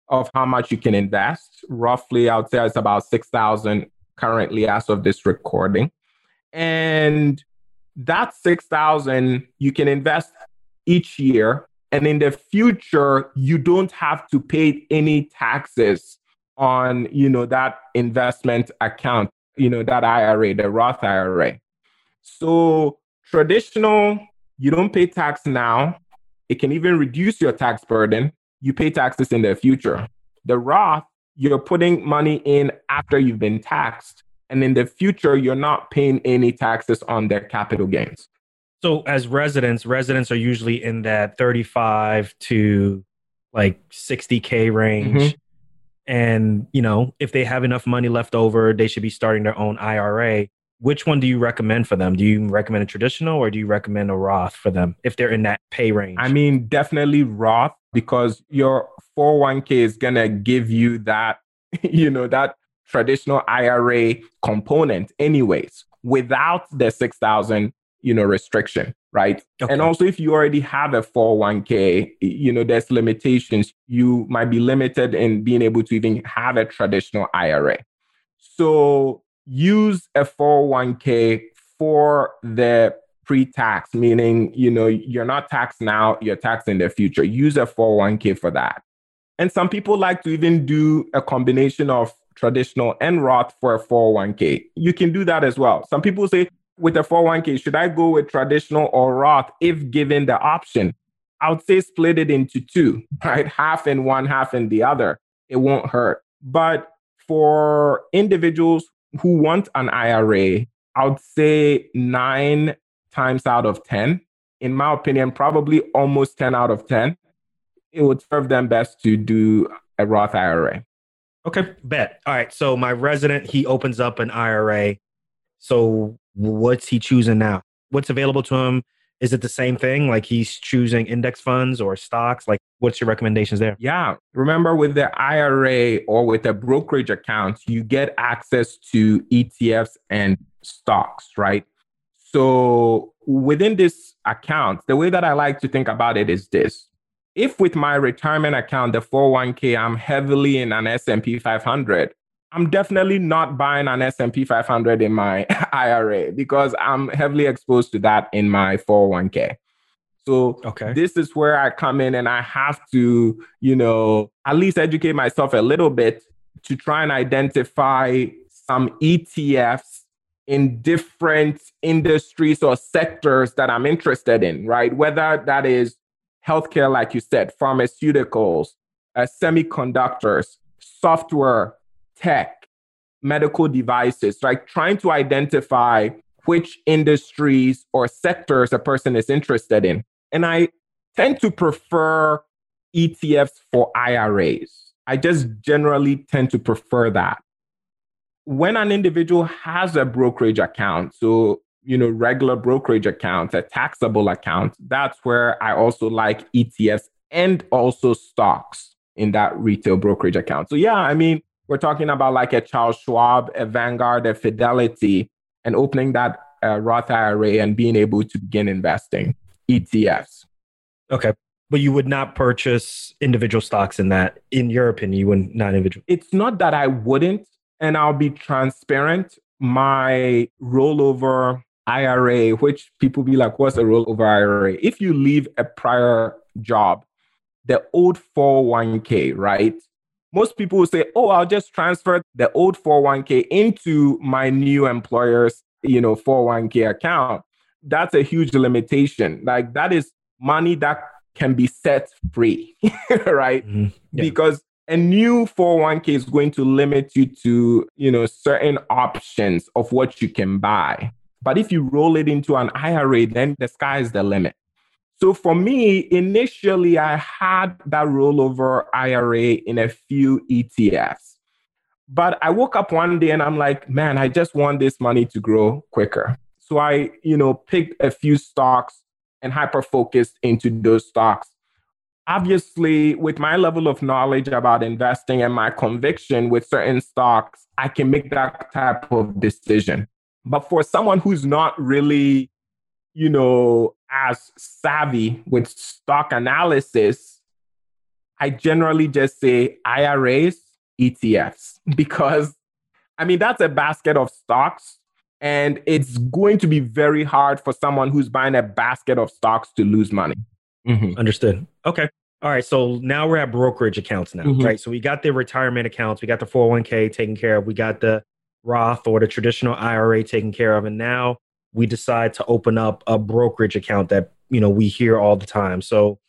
of how much you can invest. Roughly, I would say it's about 6,000 currently as of this recording. And that 6,000 you can invest each year and in the future you don't have to pay any taxes on, you know, that investment account, you know, that IRA, the Roth IRA. So traditional you don't pay tax now. It can even reduce your tax burden. You pay taxes in the future. The Roth you're putting money in after you've been taxed. And in the future, you're not paying any taxes on their capital gains. So, as residents, residents are usually in that 35 to like 60K range. Mm-hmm. And, you know, if they have enough money left over, they should be starting their own IRA. Which one do you recommend for them? Do you recommend a traditional or do you recommend a Roth for them if they're in that pay range? I mean, definitely Roth because your 401k is going to give you that, you know, that traditional IRA component anyways, without the 6,000, you know, restriction, right? Okay. And also if you already have a 401k, you know, there's limitations. You might be limited in being able to even have a traditional IRA. So use a 401k for the pre-tax, meaning, you know, you're not taxed now, you're taxed in the future. Use a 401k for that. And some people like to even do a combination of traditional and Roth for a 401k. You can do that as well. Some people say, with a 401k, should I go with traditional or Roth if given the option? I would say split it into two, right? Half in one, half in the other. It won't hurt. But for individuals who want an IRA, I would say nine times out of 10, in my opinion, probably almost 10 out of 10, it would serve them best to do a Roth IRA. Okay, bet. All right. So my resident, he opens up an IRA. So what's he choosing now? What's available to him? Is it the same thing? Like he's choosing index funds or stocks? Like what's your recommendations there? Yeah. Remember with the IRA or with a brokerage account, you get access to ETFs and stocks, right? So within this account, the way that I like to think about it is this. If with my retirement account, the 401k, I'm heavily in an S&P 500, I'm definitely not buying an S&P 500 in my IRA because I'm heavily exposed to that in my 401k. So okay. this is where I come in and I have to, you know, at least educate myself a little bit to try and identify some ETFs in different industries or sectors that I'm interested in, right? Whether that is healthcare, like you said, pharmaceuticals, uh, semiconductors, software, tech, medical devices, like trying to identify which industries or sectors a person is interested in. And I tend to prefer ETFs for IRAs. I just generally tend to prefer that. When an individual has a brokerage account, so you know, regular brokerage account, a taxable account, that's where I also like ETFs and also stocks in that retail brokerage account. So yeah, I mean, we're talking about like a Charles Schwab, a Vanguard, a Fidelity, and opening that uh, Roth IRA and being able to begin investing ETFs. Okay. But you would not purchase individual stocks in that, in your opinion, you would not individual. It's not that I wouldn't, and I'll be transparent. My rollover IRA, which people be like, what's a rollover IRA? If you leave a prior job, the old 401k, right? Most people will say, "Oh, I'll just transfer the old 401k into my new employer's, you know, 401k account." That's a huge limitation. Like that is money that can be set free, right? Mm-hmm. Yeah. Because a new 401k is going to limit you to, you know, certain options of what you can buy. But if you roll it into an IRA, then the sky is the limit. So for me, initially, I had that rollover IRA in a few ETFs. But I woke up one day and I'm like, man, I just want this money to grow quicker. So I, you know, picked a few stocks and hyper focused into those stocks. Obviously, with my level of knowledge about investing and my conviction with certain stocks, I can make that type of decision. But for someone who's not really you know, as savvy with stock analysis, I generally just say IRAs, ETFs, because I mean, that's a basket of stocks. And it's going to be very hard for someone who's buying a basket of stocks to lose money. Mm-hmm. Understood. Okay. All right. So now we're at brokerage accounts now, mm-hmm. right? So we got the retirement accounts, we got the 401k taken care of, we got the Roth or the traditional IRA taken care of. And now we decide to open up a brokerage account that you know we hear all the time. So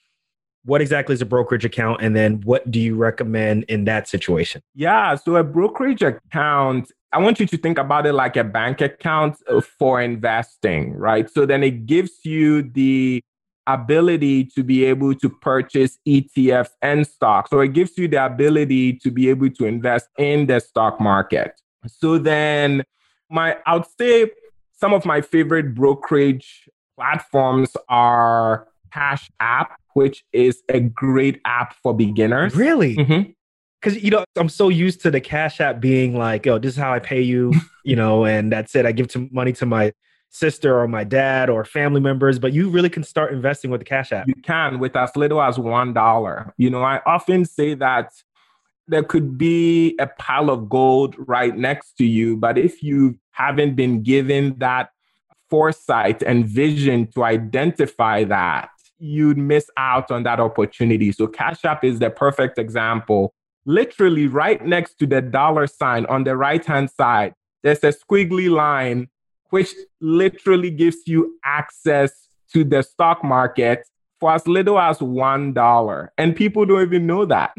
what exactly is a brokerage account and then what do you recommend in that situation? Yeah so a brokerage account i want you to think about it like a bank account uh, for investing right? So then it gives you the ability to be able to purchase etfs and stocks. So it gives you the ability to be able to invest in the stock market. So then my i would say some of my favorite brokerage platforms are Cash App, which is a great app for beginners. Really? Because mm-hmm. you know, I'm so used to the Cash App being like, "Oh, this is how I pay you," you know, and that's it. I give to money to my sister or my dad or family members, but you really can start investing with the Cash App. You can with as little as one dollar. You know, I often say that there could be a pile of gold right next to you, but if you haven't been given that foresight and vision to identify that, you'd miss out on that opportunity. So Cash App is the perfect example. Literally right next to the dollar sign on the right hand side, there's a squiggly line which literally gives you access to the stock market for as little as $1. And people don't even know that.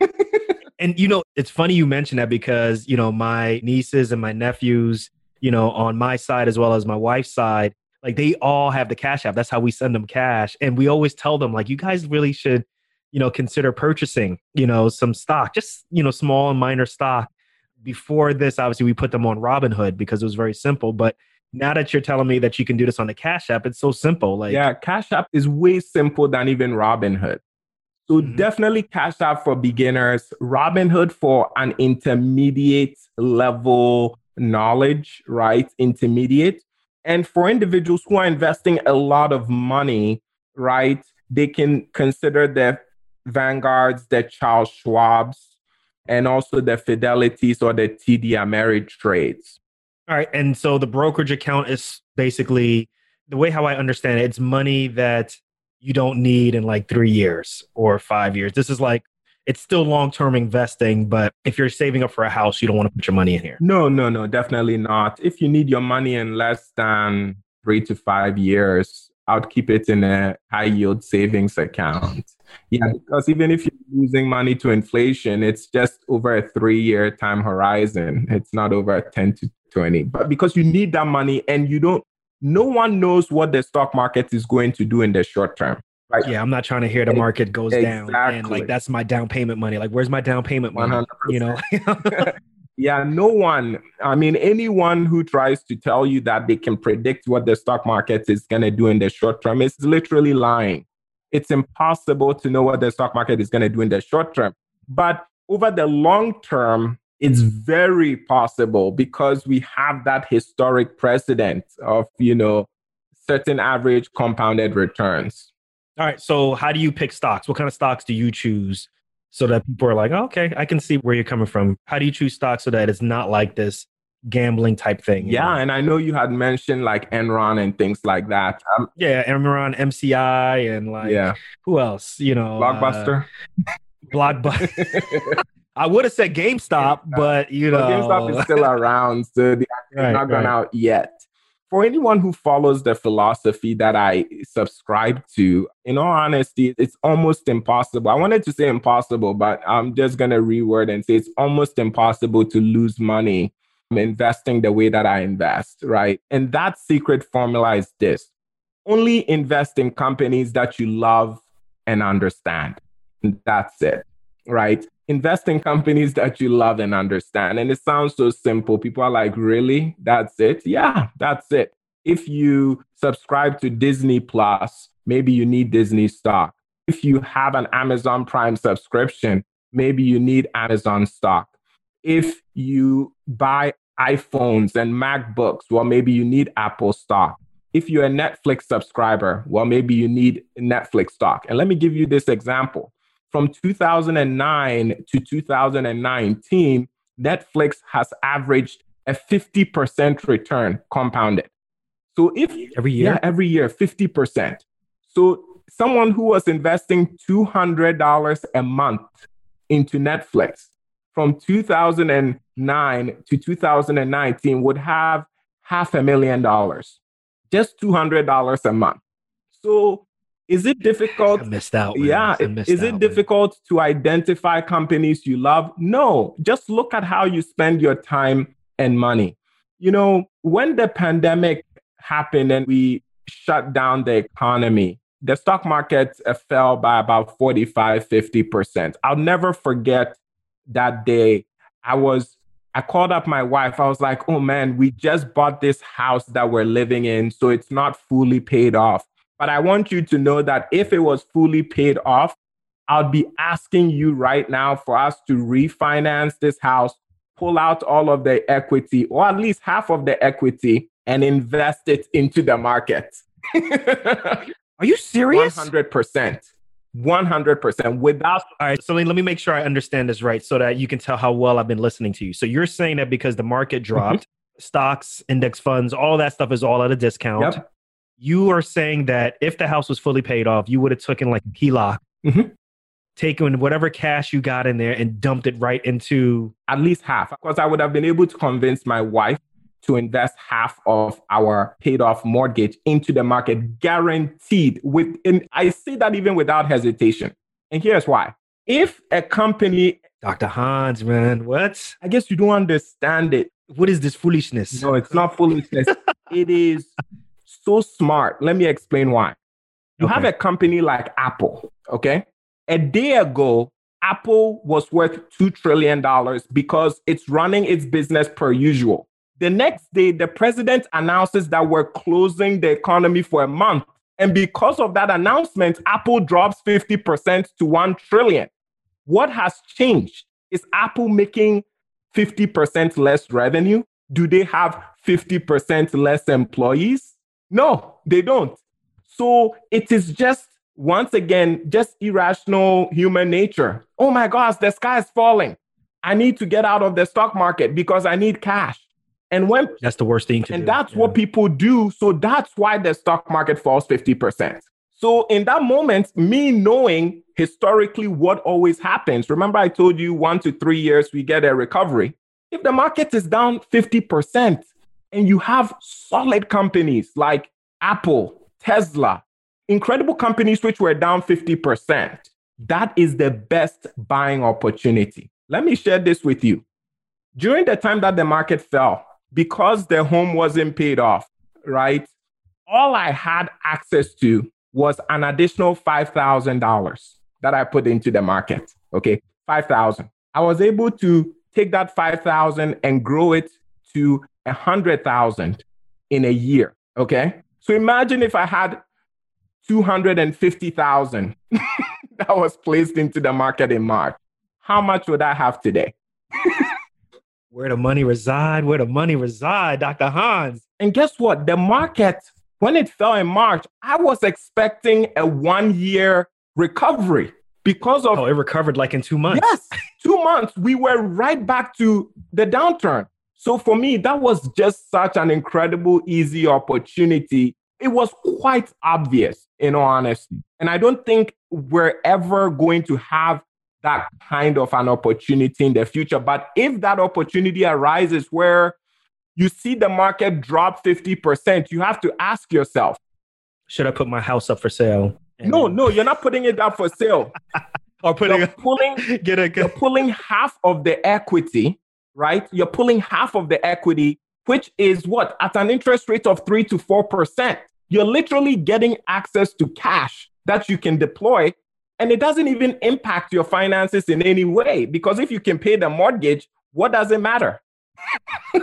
and you know, it's funny you mention that because, you know, my nieces and my nephews, you know, on my side as well as my wife's side, like they all have the cash app. That's how we send them cash. And we always tell them, like, you guys really should, you know, consider purchasing, you know, some stock, just, you know, small and minor stock. Before this, obviously, we put them on Robinhood because it was very simple. But now that you're telling me that you can do this on the Cash App, it's so simple. Like, yeah, Cash App is way simple than even Robinhood. So mm-hmm. definitely Cash App for beginners, Robinhood for an intermediate level knowledge, right? Intermediate. And for individuals who are investing a lot of money, right? They can consider the Vanguards, the Charles Schwabs, and also the Fidelities or the TD Ameritrades. All right. And so the brokerage account is basically the way how I understand it, it's money that you don't need in like three years or five years. This is like it's still long term investing, but if you're saving up for a house, you don't want to put your money in here. No, no, no, definitely not. If you need your money in less than three to five years, I'd keep it in a high yield savings account. Yeah, because even if you're losing money to inflation, it's just over a three year time horizon. It's not over a 10 to 20. But because you need that money and you don't, no one knows what the stock market is going to do in the short term. Right. Yeah, I'm not trying to hear the market goes exactly. down and like that's my down payment money. Like, where's my down payment money? 100%. You know. yeah, no one. I mean, anyone who tries to tell you that they can predict what the stock market is going to do in the short term is literally lying. It's impossible to know what the stock market is going to do in the short term. But over the long term, it's very possible because we have that historic precedent of, you know, certain average compounded returns. All right. So, how do you pick stocks? What kind of stocks do you choose so that people are like, oh, okay, I can see where you're coming from? How do you choose stocks so that it's not like this gambling type thing? Yeah. Know? And I know you had mentioned like Enron and things like that. Um, yeah. Enron, MCI, and like, yeah. who else? You know, Blockbuster. Uh, Blockbuster. I would have said GameStop, GameStop, but you know, GameStop is still around, so the right, not gone right. out yet. For anyone who follows the philosophy that I subscribe to, in all honesty, it's almost impossible. I wanted to say impossible, but I'm just gonna reword and say it's almost impossible to lose money investing the way that I invest, right? And that secret formula is this: only invest in companies that you love and understand. And that's it, right? invest in companies that you love and understand. And it sounds so simple. People are like, really? That's it? Yeah, that's it. If you subscribe to Disney Plus, maybe you need Disney stock. If you have an Amazon Prime subscription, maybe you need Amazon stock. If you buy iPhones and MacBooks, well, maybe you need Apple stock. If you're a Netflix subscriber, well, maybe you need Netflix stock. And let me give you this example from 2009 to 2019, Netflix has averaged a 50% return compounded. So if every year, yeah, every year, 50%. So someone who was investing $200 a month into Netflix from 2009 to 2019 would have half a million dollars, just $200 a month. So is it difficult? I missed out. Man. Yeah. Missed is it difficult man. to identify companies you love? No. Just look at how you spend your time and money. You know, when the pandemic happened and we shut down the economy, the stock market fell by about 45, 50%. I'll never forget that day. I was I called up my wife. I was like, oh man, we just bought this house that we're living in. So it's not fully paid off. But I want you to know that if it was fully paid off, I'd be asking you right now for us to refinance this house, pull out all of the equity, or at least half of the equity, and invest it into the market. Are you serious? 100%. 100% without. All right. So let me make sure I understand this right so that you can tell how well I've been listening to you. So you're saying that because the market mm-hmm. dropped, stocks, index funds, all that stuff is all at a discount. Yep you are saying that if the house was fully paid off, you would have taken like a HELOC, mm-hmm. taken whatever cash you got in there and dumped it right into at least half. Because I would have been able to convince my wife to invest half of our paid off mortgage into the market, guaranteed. With and I say that even without hesitation. And here's why. If a company Dr. Hans, man, what? I guess you don't understand it. What is this foolishness? No, it's not foolishness. it is so smart. Let me explain why. You okay. have a company like Apple, okay? A day ago, Apple was worth $2 trillion because it's running its business per usual. The next day, the president announces that we're closing the economy for a month. And because of that announcement, Apple drops 50% to 1 trillion. What has changed? Is Apple making 50% less revenue? Do they have 50% less employees? No, they don't. So it is just, once again, just irrational human nature. Oh my gosh, the sky is falling. I need to get out of the stock market because I need cash. And when that's the worst thing to and do. that's yeah. what people do. So that's why the stock market falls 50%. So in that moment, me knowing historically what always happens, remember I told you one to three years we get a recovery. If the market is down 50% and you have solid companies like Apple, Tesla, incredible companies which were down 50%, that is the best buying opportunity. Let me share this with you. During the time that the market fell, because the home wasn't paid off, right? All I had access to was an additional $5,000 that I put into the market. Okay, 5,000. I was able to take that 5,000 and grow it to 100,000 in a year. Okay, so imagine if I had 250,000 that was placed into the market in March. How much would I have today? Where the money reside? Where the money reside, Dr. Hans? And guess what? The market, when it fell in March, I was expecting a one year recovery because of. Oh, it recovered like in two months. Yes, two months. We were right back to the downturn. So for me, that was just such an incredible, easy opportunity. It was quite obvious, in all honesty. And I don't think we're ever going to have that kind of an opportunity in the future. But if that opportunity arises where you see the market drop 50%, you have to ask yourself Should I put my house up for sale? No, no, you're not putting it up for sale. or putting you're pulling, get a, get... you're pulling half of the equity, right? You're pulling half of the equity, which is what? At an interest rate of three to four percent. You're literally getting access to cash that you can deploy and it doesn't even impact your finances in any way because if you can pay the mortgage, what does it matter?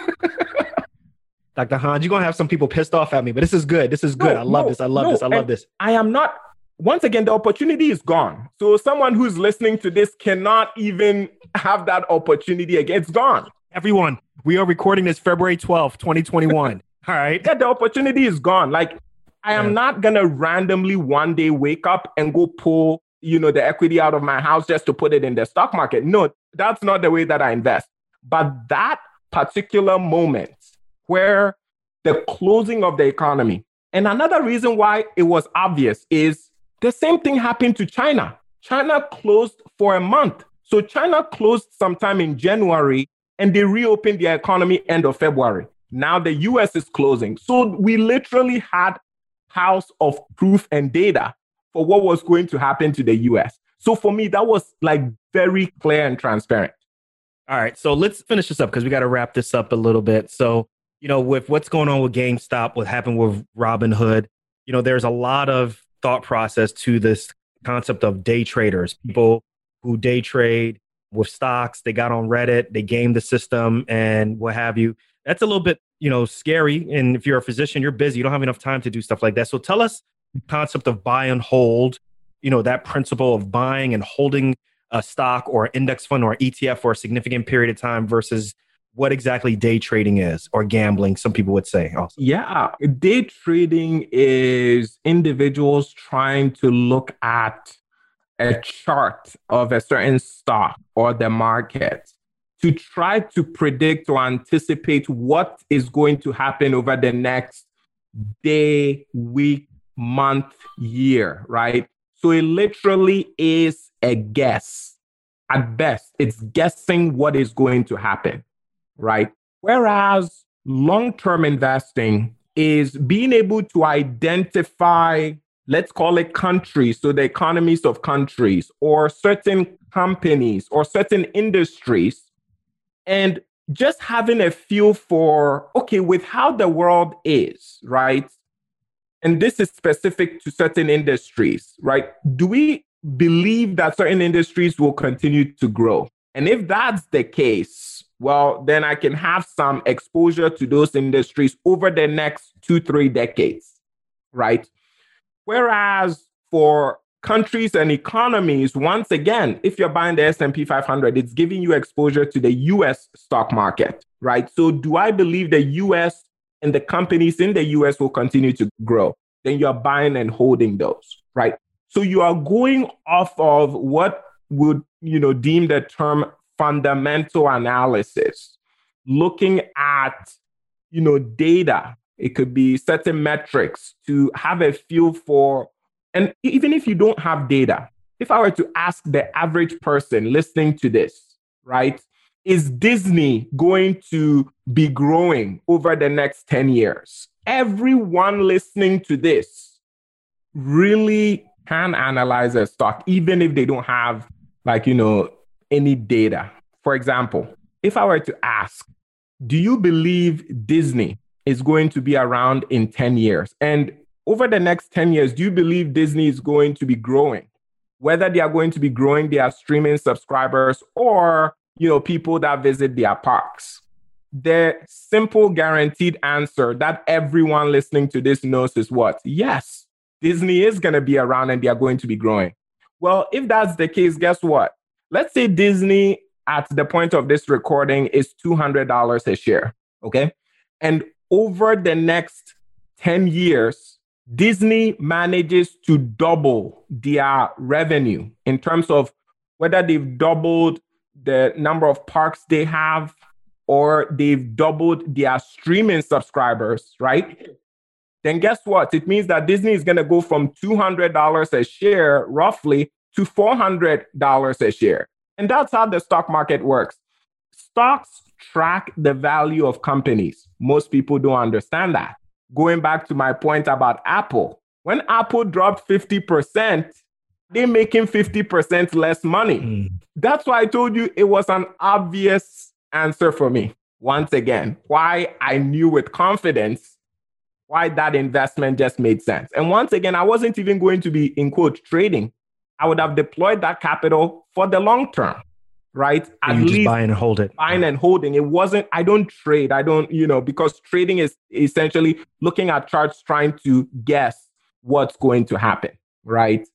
Dr. Hans, you're going to have some people pissed off at me, but this is good. This is good. No, I love no, this. I love no. this. I love this. I am not, once again, the opportunity is gone. So someone who's listening to this cannot even have that opportunity again. It's gone. Everyone, we are recording this February 12th, 2021. All right. Yeah, the opportunity is gone. Like, I am yeah. not going to randomly one day wake up and go pull you know, the equity out of my house just to put it in the stock market. No, that's not the way that I invest. But that particular moment where the closing of the economy, and another reason why it was obvious is the same thing happened to China. China closed for a month. So China closed sometime in January and they reopened their economy end of February. Now the US is closing. So we literally had house of proof and data for what was going to happen to the US. So for me, that was like very clear and transparent. All right. So let's finish this up because we got to wrap this up a little bit. So, you know, with what's going on with GameStop, what happened with Robinhood, you know, there's a lot of thought process to this concept of day traders, people who day trade with stocks. They got on Reddit, they game the system and what have you. That's a little bit, you know, scary. And if you're a physician, you're busy, you don't have enough time to do stuff like that. So tell us concept of buy and hold, you know, that principle of buying and holding a stock or index fund or ETF for a significant period of time versus what exactly day trading is or gambling, some people would say also. Yeah, day trading is individuals trying to look at a chart of a certain stock or the market to try to predict or anticipate what is going to happen over the next day, week, month, year, right? So it literally is a guess. At best, it's guessing what is going to happen, right? Whereas long term investing is being able to identify, let's call it countries, so the economies of countries, or certain companies, or certain industries, and just having a feel for, okay, with how the world is, right? And this is specific to certain industries, right? Do we believe that certain industries will continue to grow? And if that's the case, well, then I can have some exposure to those industries over the next two, three decades, right? Whereas for countries and economies, once again, if you're buying the S&P 500, it's giving you exposure to the US stock market, right? So do I believe the US and the companies in the US will continue to grow? Then you're buying and holding those, right? So you are going off of what would, you know, deem the term fundamental analysis, looking at, you know, data. It could be certain metrics to have a feel for. And even if you don't have data, if I were to ask the average person listening to this, right, is Disney going to be growing over the next 10 years? Everyone listening to this really can analyze a stock, even if they don't have, like, you know, any data. For example, if I were to ask, do you believe Disney is going to be around in 10 years? And over the next 10 years, do you believe Disney is going to be growing? Whether they are going to be growing their streaming subscribers or, you know, people that visit their parks. The simple guaranteed answer that everyone listening to this knows is what? Yes, Disney is going to be around and they are going to be growing. Well, if that's the case, guess what? Let's say Disney at the point of this recording is $200 a share. Okay. And over the next 10 years, Disney manages to double their revenue in terms of whether they've doubled the number of parks they have or they've doubled their streaming subscribers, right? Then guess what? It means that Disney is going to go from $200 a share roughly to $400 a share. And that's how the stock market works. Stocks track the value of companies. Most people don't understand that. Going back to my point about Apple, when Apple dropped 50%, they're making 50% less money. Mm. That's why I told you it was an obvious answer for me. Once again, why I knew with confidence why that investment just made sense. And once again, I wasn't even going to be in quote trading. I would have deployed that capital for the long term, right? At you least buying and hold it. Buying and holding. It wasn't, I don't trade. I don't, you know, because trading is essentially looking at charts, trying to guess what's going to happen, right?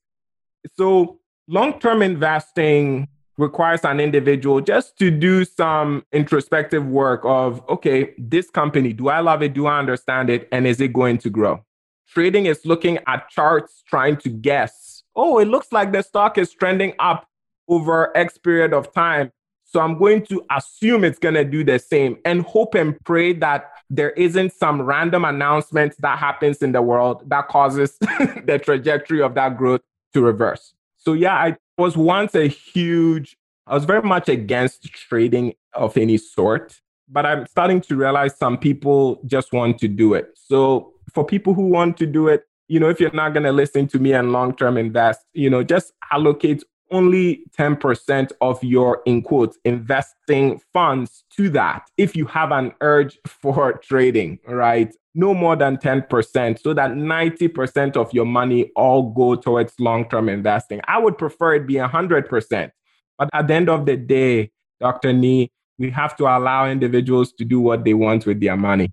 So long term investing requires an individual just to do some introspective work of, okay, this company, do I love it? Do I understand it? And is it going to grow? Trading is looking at charts, trying to guess oh, it looks like the stock is trending up over X period of time. So I'm going to assume it's going to do the same and hope and pray that there isn't some random announcement that happens in the world that causes the trajectory of that growth to reverse. So yeah, I was once a huge, I was very much against trading of any sort, but I'm starting to realize some people just want to do it. So for people who want to do it, you know, if you're not going to listen to me and long term invest, you know, just allocate only 10% of your, in quotes, investing funds to that if you have an urge for trading, right? No more than 10%, so that 90% of your money all go towards long term investing. I would prefer it be 100%. But at the end of the day, Dr. Nii, we have to allow individuals to do what they want with their money.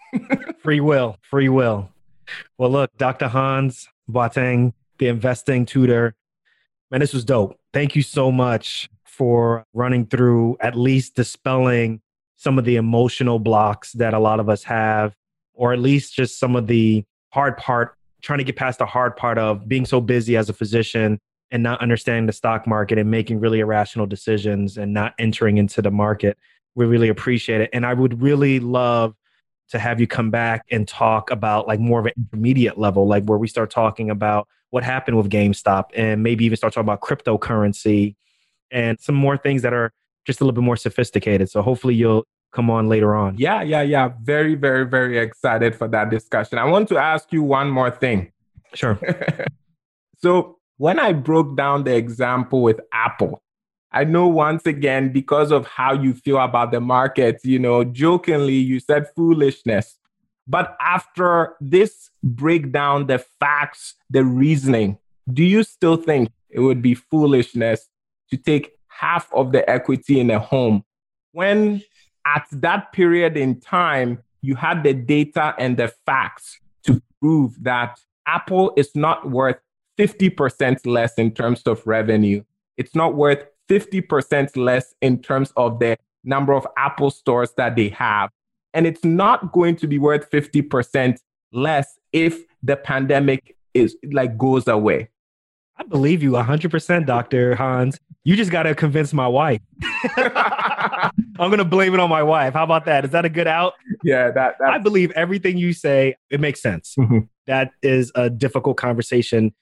free will, free will. Well, look, Dr. Hans Boateng, the investing tutor, man, this was dope. Thank you so much for running through at least dispelling some of the emotional blocks that a lot of us have, or at least just some of the hard part, trying to get past the hard part of being so busy as a physician and not understanding the stock market and making really irrational decisions and not entering into the market. We really appreciate it. And I would really love to have you come back and talk about like more of an intermediate level, like where we start talking about what happened with GameStop and maybe even start talking about cryptocurrency and some more things that are just a little bit more sophisticated. So hopefully you'll come on later on. Yeah, yeah, yeah. Very, very, very excited for that discussion. I want to ask you one more thing. Sure. so when I broke down the example with Apple, I know once again, because of how you feel about the market, you know, jokingly, you said foolishness. But after this breakdown, the facts, the reasoning, do you still think it would be foolishness to take half of the equity in a home when at that period in time you had the data and the facts to prove that Apple is not worth 50% less in terms of revenue? It's not worth 50% less in terms of the number of Apple stores that they have. And it's not going to be worth 50% less if the pandemic is like goes away. I believe you 100%, Dr. Hans. You just got to convince my wife. I'm going to blame it on my wife. How about that? Is that a good out? Yeah, that I believe everything you say. It makes sense. Mm-hmm. That is a difficult conversation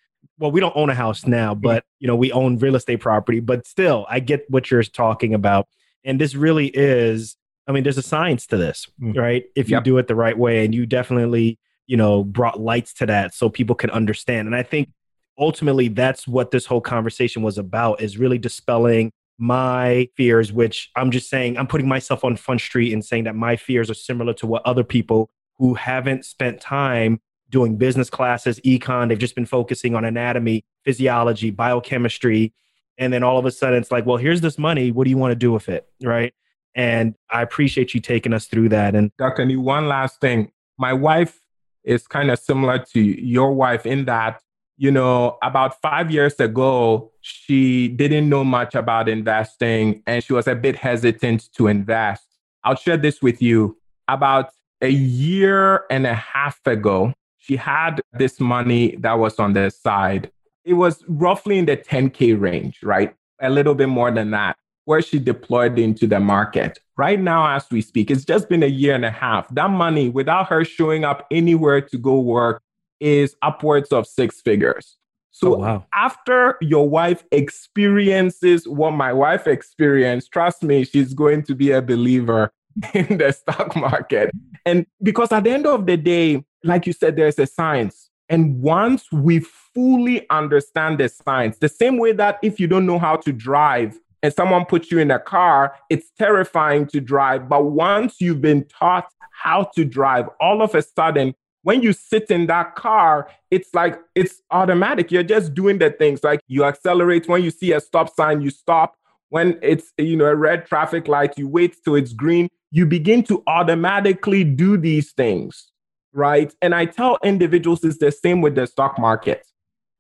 well, we don't own a house now, but you know, we own real estate property, but still I get what you're talking about. And this really is, I mean, there's a science to this, mm. right? If you yep. do it the right way and you definitely, you know, brought lights to that so people can understand. And I think ultimately that's what this whole conversation was about is really dispelling my fears, which I'm just saying, I'm putting myself on Front Street and saying that my fears are similar to what other people who haven't spent time doing business classes, econ. They've just been focusing on anatomy, physiology, biochemistry. And then all of a sudden it's like, well, here's this money. What do you want to do with it? Right. And I appreciate you taking us through that. And Dr. Nii, one last thing. My wife is kind of similar to your wife in that, you know, about five years ago, she didn't know much about investing and she was a bit hesitant to invest. I'll share this with you. About a year and a half ago, she had this money that was on the side. It was roughly in the 10K range, right? A little bit more than that, where she deployed into the market. Right now, as we speak, it's just been a year and a half. That money, without her showing up anywhere to go work, is upwards of six figures. So oh, wow. after your wife experiences what my wife experienced, trust me, she's going to be a believer in the stock market. And because at the end of the day, like you said, there's a science. And once we fully understand the science, the same way that if you don't know how to drive and someone puts you in a car, it's terrifying to drive. But once you've been taught how to drive, all of a sudden, when you sit in that car, it's like it's automatic. You're just doing the things like you accelerate when you see a stop sign, you stop. When it's you know a red traffic light, you wait till it's green. You begin to automatically do these things right? And I tell individuals it's the same with the stock market.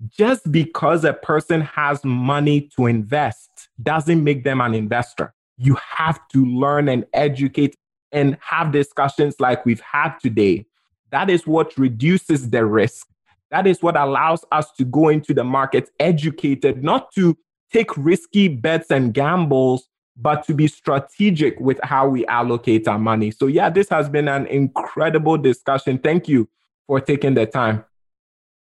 Just because a person has money to invest doesn't make them an investor. You have to learn and educate and have discussions like we've had today. That is what reduces the risk. That is what allows us to go into the market educated, not to take risky bets and gambles, but to be strategic with how we allocate our money. So, yeah, this has been an incredible discussion. Thank you for taking the time.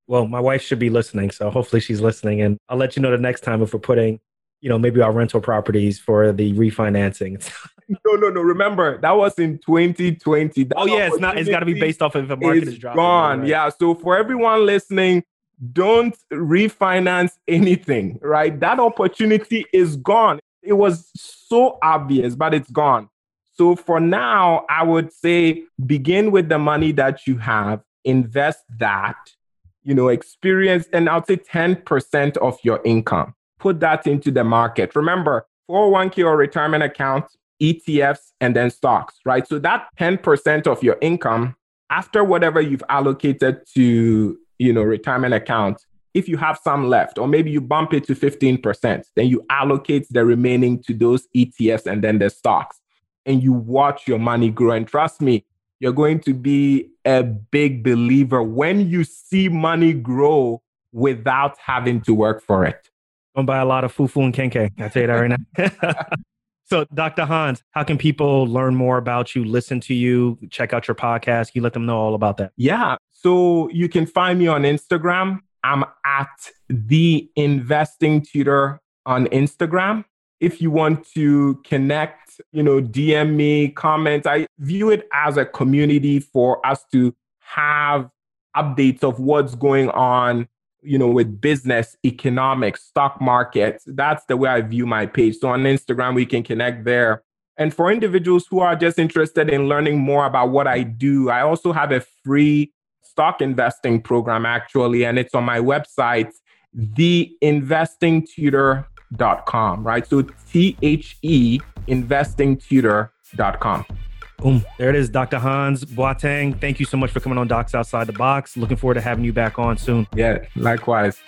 Well, my wife should be listening. So, hopefully, she's listening. And I'll let you know the next time if we're putting, you know, maybe our rental properties for the refinancing. no, no, no. Remember, that was in 2020. That oh, yeah, it's not, it's got to be based off of the market is dropping. Gone. Right? Yeah. So, for everyone listening, don't refinance anything, right? That opportunity is gone. It was so obvious, but it's gone. So for now, I would say begin with the money that you have, invest that, you know, experience, and I'll say 10% of your income. Put that into the market. Remember, 401k or retirement account, ETFs, and then stocks, right? So that 10% of your income, after whatever you've allocated to, you know, retirement account, if you have some left, or maybe you bump it to 15%, then you allocate the remaining to those ETFs and then the stocks, and you watch your money grow. And trust me, you're going to be a big believer when you see money grow without having to work for it. Don't buy a lot of fufu and kenkey. I tell you that right now. So, Dr. Hans, how can people learn more about you, listen to you, check out your podcast? You let them know all about that? Yeah. So, you can find me on Instagram. I'm at the investing tutor on Instagram. If you want to connect, you know, DM me, comment. I view it as a community for us to have updates of what's going on you know, with business, economics, stock markets. That's the way I view my page. So on Instagram, we can connect there. And for individuals who are just interested in learning more about what I do, I also have a free stock investing program actually, and it's on my website, theinvestingtutor.com, right? So T H E investingtutor.com. Boom. There it is, Dr. Hans Boateng. Thank you so much for coming on Docs Outside the Box. Looking forward to having you back on soon. Yeah, likewise.